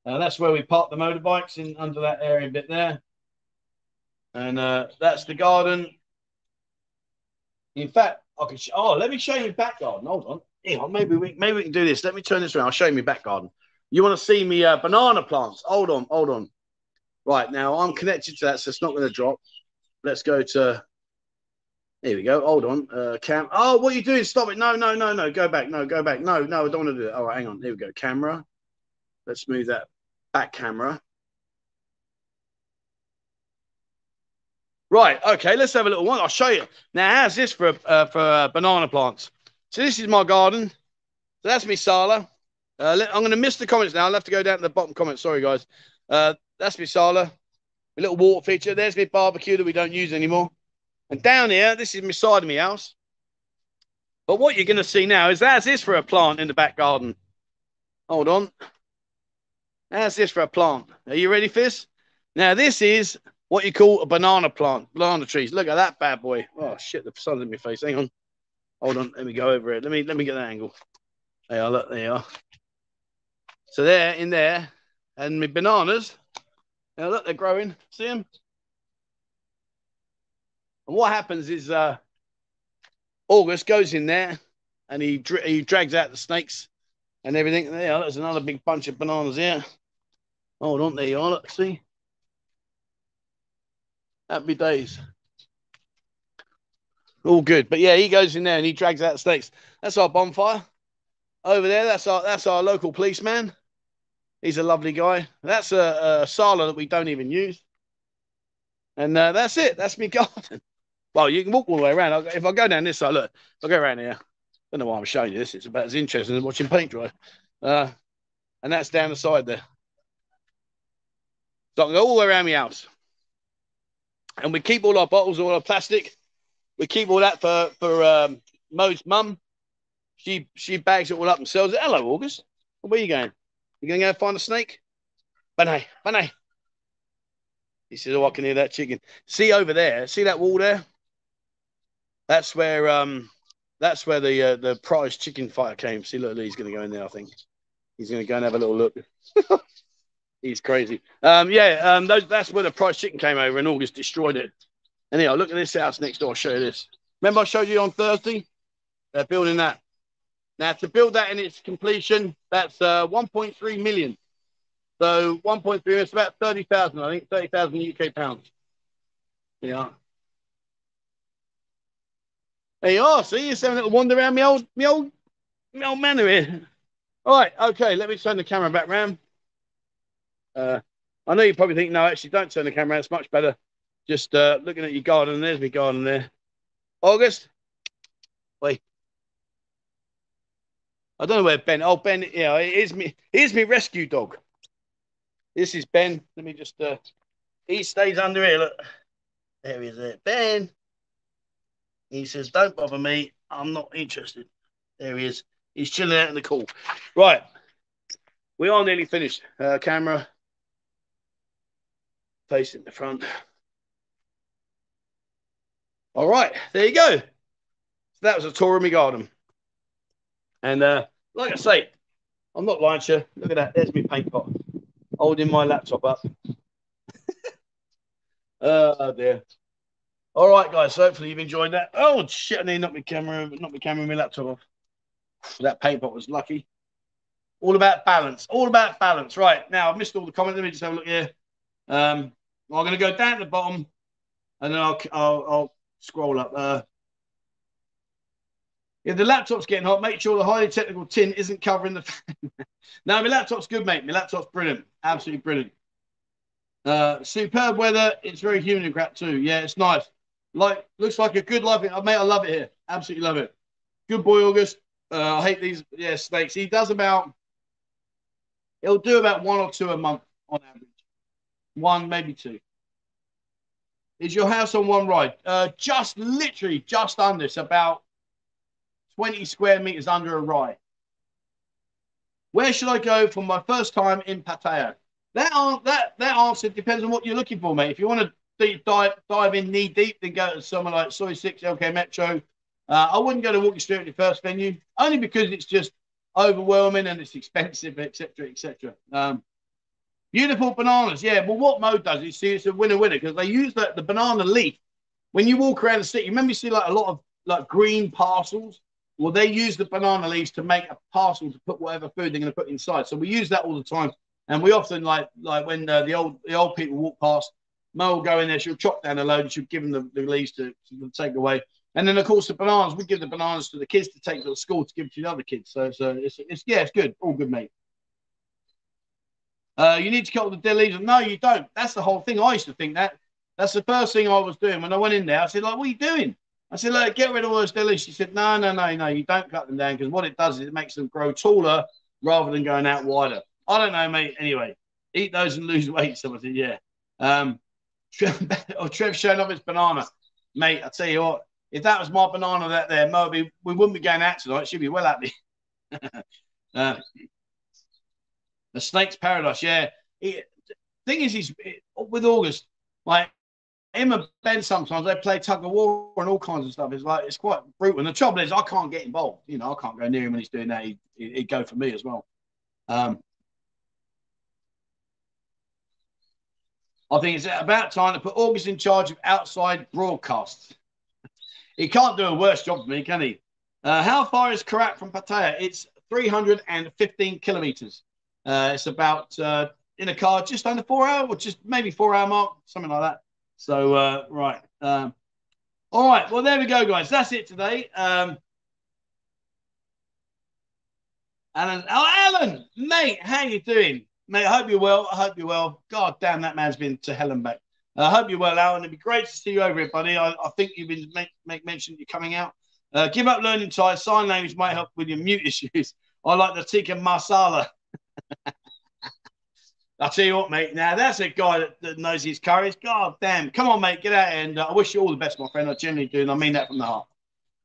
Uh, that's where we park the motorbikes in under that area bit there. And uh, that's the garden. In fact, I. Sh- oh, let me show you back garden. Hold on. Hang on. Maybe we maybe we can do this. Let me turn this around. I'll show you my back garden. You want to see me uh, banana plants? Hold on, hold on. Right now, I'm connected to that, so it's not going to drop. Let's go to. Here we go. Hold on. Uh, cam. Oh, what are you doing? Stop it. No, no, no, no. Go back. No, go back. No, no, I don't want to do it. All right, hang on. Here we go. Camera. Let's move that back camera. Right. Okay. Let's have a little one. I'll show you. Now, how's this for uh, for uh, banana plants? So this is my garden. So that's me sala. Uh, let, I'm going to miss the comments now. I'll have to go down to the bottom comments. Sorry, guys. Uh, that's me sala. A little water feature. There's my barbecue that we don't use anymore. And down here, this is my side of my house. But what you're going to see now is that's this for a plant in the back garden. Hold on. How's this for a plant? Are you ready for this? Now, this is what you call a banana plant, banana trees. Look at that bad boy. Oh shit, the sun's in my face. Hang on. Hold on. Let me go over it. Let me let me get that angle. There you are, look, there you are. So there in there, and my bananas. Now look, they're growing. See them? And what happens is uh August goes in there and he he drags out the snakes and everything. There, there's another big bunch of bananas here. Hold on, there you are. Look, see. Happy days. All good. But yeah, he goes in there and he drags out snakes. That's our bonfire. Over there, that's our that's our local policeman. He's a lovely guy. That's a, a sala that we don't even use. And uh, that's it. That's me [LAUGHS] garden. Well, you can walk all the way around. If I go down this side, look, I'll go around here. Don't know why I'm showing you this. It's about as interesting as watching paint dry. Uh, and that's down the side there. So I can go all the way around my house. And we keep all our bottles, all our plastic. We keep all that for for um, Mo's mum. She she bags it all up and sells it. Hello, August. Where are you going? You gonna go find a snake? Bunny, bunny. He says, "Oh, I can hear that chicken. See over there. See that wall there? That's where um, that's where the uh, the prize chicken fighter came. See, look, he's going to go in there. I think he's going to go and have a little look. [LAUGHS] he's crazy. Um, yeah, um, those, that's where the prize chicken came over, and August destroyed it. Anyhow, look at this house next door. I'll show you this. Remember, I showed you on Thursday. They're building that. Now, to build that in its completion, that's uh, 1.3 million. So 1.3, it's about 30,000, I think, 30,000 UK pounds. Yeah. There you are. See, you're having a little wander around my old, my old, my old manor here. All right, okay, let me turn the camera back round. Uh, I know you probably think, no, actually, don't turn the camera. It's much better. Just uh, looking at your garden. There's my garden there. August. Wait. I don't know where Ben. Oh, Ben. Yeah, here's me. Here's me rescue dog. This is Ben. Let me just. Uh, he stays under here. Look. There he is. There. Ben. He says, "Don't bother me. I'm not interested." There he is. He's chilling out in the cool. Right. We are nearly finished. Uh, camera facing the front. All right, there you go. So that was a tour of my garden. And uh, like I say, I'm not lying to you. Look at that. There's my paint pot holding my laptop up. [LAUGHS] oh dear. All right, guys. Hopefully you've enjoyed that. Oh shit! I need not my camera, not my camera, my laptop off. That paint pot was lucky. All about balance. All about balance. Right now, I've missed all the comments. Let me just have a look here. Um, I'm going to go down to the bottom, and then I'll I'll, I'll scroll up. Uh, if the laptop's getting hot, make sure the highly technical tin isn't covering the fan. [LAUGHS] no, my laptop's good, mate. My laptop's brilliant. Absolutely brilliant. Uh, superb weather. It's very humid and crap too. Yeah, it's nice. Like, looks like a good life. Mate, I love it here. Absolutely love it. Good boy, August. Uh, I hate these yeah snakes. He does about. He'll do about one or two a month on average. One, maybe two. Is your house on one ride? Uh, just literally just under. It's about 20 square meters under a ride. Where should I go for my first time in Pattaya? That, that, that answer depends on what you're looking for, mate. If you want to deep dive, dive in knee deep, then go to someone like Soi 6 LK Metro. Uh, I wouldn't go to Walking Street at the first venue, only because it's just overwhelming and it's expensive, etc., etc. Um, beautiful bananas, yeah. Well, what Mo does is see it's a winner winner because they use the, the banana leaf when you walk around the city. you Remember, you see like a lot of like green parcels. Well, they use the banana leaves to make a parcel to put whatever food they're going to put inside. So we use that all the time, and we often like like when uh, the old the old people walk past, Mo will go in there. She'll chop down a load she'll give them the, the leaves to, to take away. And then of course the bananas, we give the bananas to the kids to take to the school to give to the other kids. So, so it's, it's yeah, it's good, all good, mate. Uh, you need to cut the dead leaves. No, you don't. That's the whole thing. I used to think that. That's the first thing I was doing when I went in there. I said, like, what are you doing? I said, like, get rid of all those dead leaves. She said, no, no, no, no, you don't cut them down because what it does is it makes them grow taller rather than going out wider. I don't know, mate. Anyway, eat those and lose [LAUGHS] weight. Someone said, yeah. Um, [LAUGHS] Oh, Trev showing off his banana, mate. I tell you what, if that was my banana that there, Moby, we wouldn't be going out tonight. She'd be well happy. [LAUGHS] uh, the snake's paradise, yeah. He, thing is, he's with August, like him and Ben. Sometimes they play tug of war and all kinds of stuff. It's like it's quite brutal. And the trouble is, I can't get involved. You know, I can't go near him when he's doing that. He'd, he'd go for me as well. Um, I think it's about time to put August in charge of outside broadcasts. he can't do a worse job than me, can he? Uh, how far is Korat from Pattaya? It's 315 kilometers. Uh, it's about uh, in a car just under four hour, or just maybe four hour mark, something like that. So uh, right, um, all right. Well, there we go, guys. That's it today. Um, Alan, oh, Alan, mate, how you doing? Mate, I hope you're well. I hope you're well. God damn, that man's been to hell and back. Uh, I hope you're well, Alan. It'd be great to see you over here, buddy. I, I think you've been make, make mention you're coming out. Uh, give up learning Thai. Sign language might help with your mute [LAUGHS] issues. I like the tikka masala. [LAUGHS] I tell you what, mate. Now that's a guy that, that, knows his courage. God damn! Come on, mate. Get out and uh, I wish you all the best, my friend. I genuinely do, and I mean that from the heart.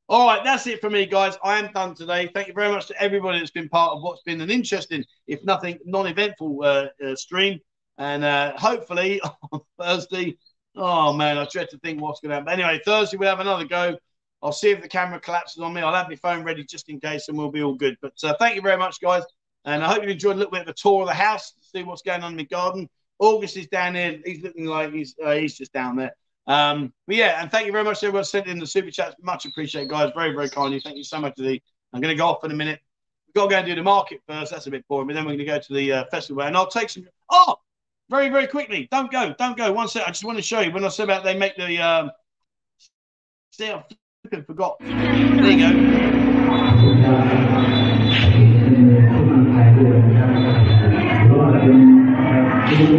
All right, that's it for me, guys. I am done today. Thank you very much to everybody that's been part of what's been an interesting, if nothing, non-eventful uh, uh, stream. And uh, hopefully [LAUGHS] on Thursday, oh man, I dread to think what's going to happen. Anyway, Thursday we'll have another go. I'll see if the camera collapses on me. I'll have my phone ready just in case, and we'll be all good. But uh, thank you very much, guys. And I hope you enjoyed a little bit of a tour of the house, see what's going on in the garden. August is down here. He's looking like he's uh, he's just down there. Um, but yeah, and thank you very much to everyone sent in the super chats. Much appreciated, guys. Very, very kindly. Thank you so much, the. I'm going to go off in a minute. We've got to go and do the market first. That's a bit boring. But then we're going to go to the uh, festival. And I'll take some. Oh, very, very quickly. Don't go. Don't go. One sec. I just want to show you when I said about they make the. Um, see, I flipping forgot. There you go. This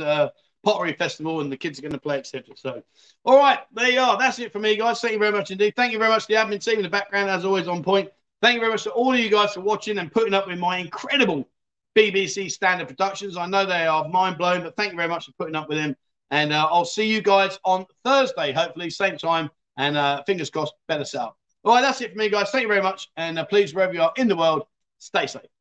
a pottery festival, and the kids are going to play, etc. So, all right, there you are. That's it for me, guys. Thank you very much indeed. Thank you very much to the admin team in the background, as always, on point. Thank you very much to all of you guys for watching and putting up with my incredible BBC standard productions. I know they are mind blown, but thank you very much for putting up with them. And uh, I'll see you guys on Thursday, hopefully, same time. And uh, fingers crossed, better sell. All right, that's it for me, guys. Thank you very much. And uh, please, wherever you are in the world, stay safe.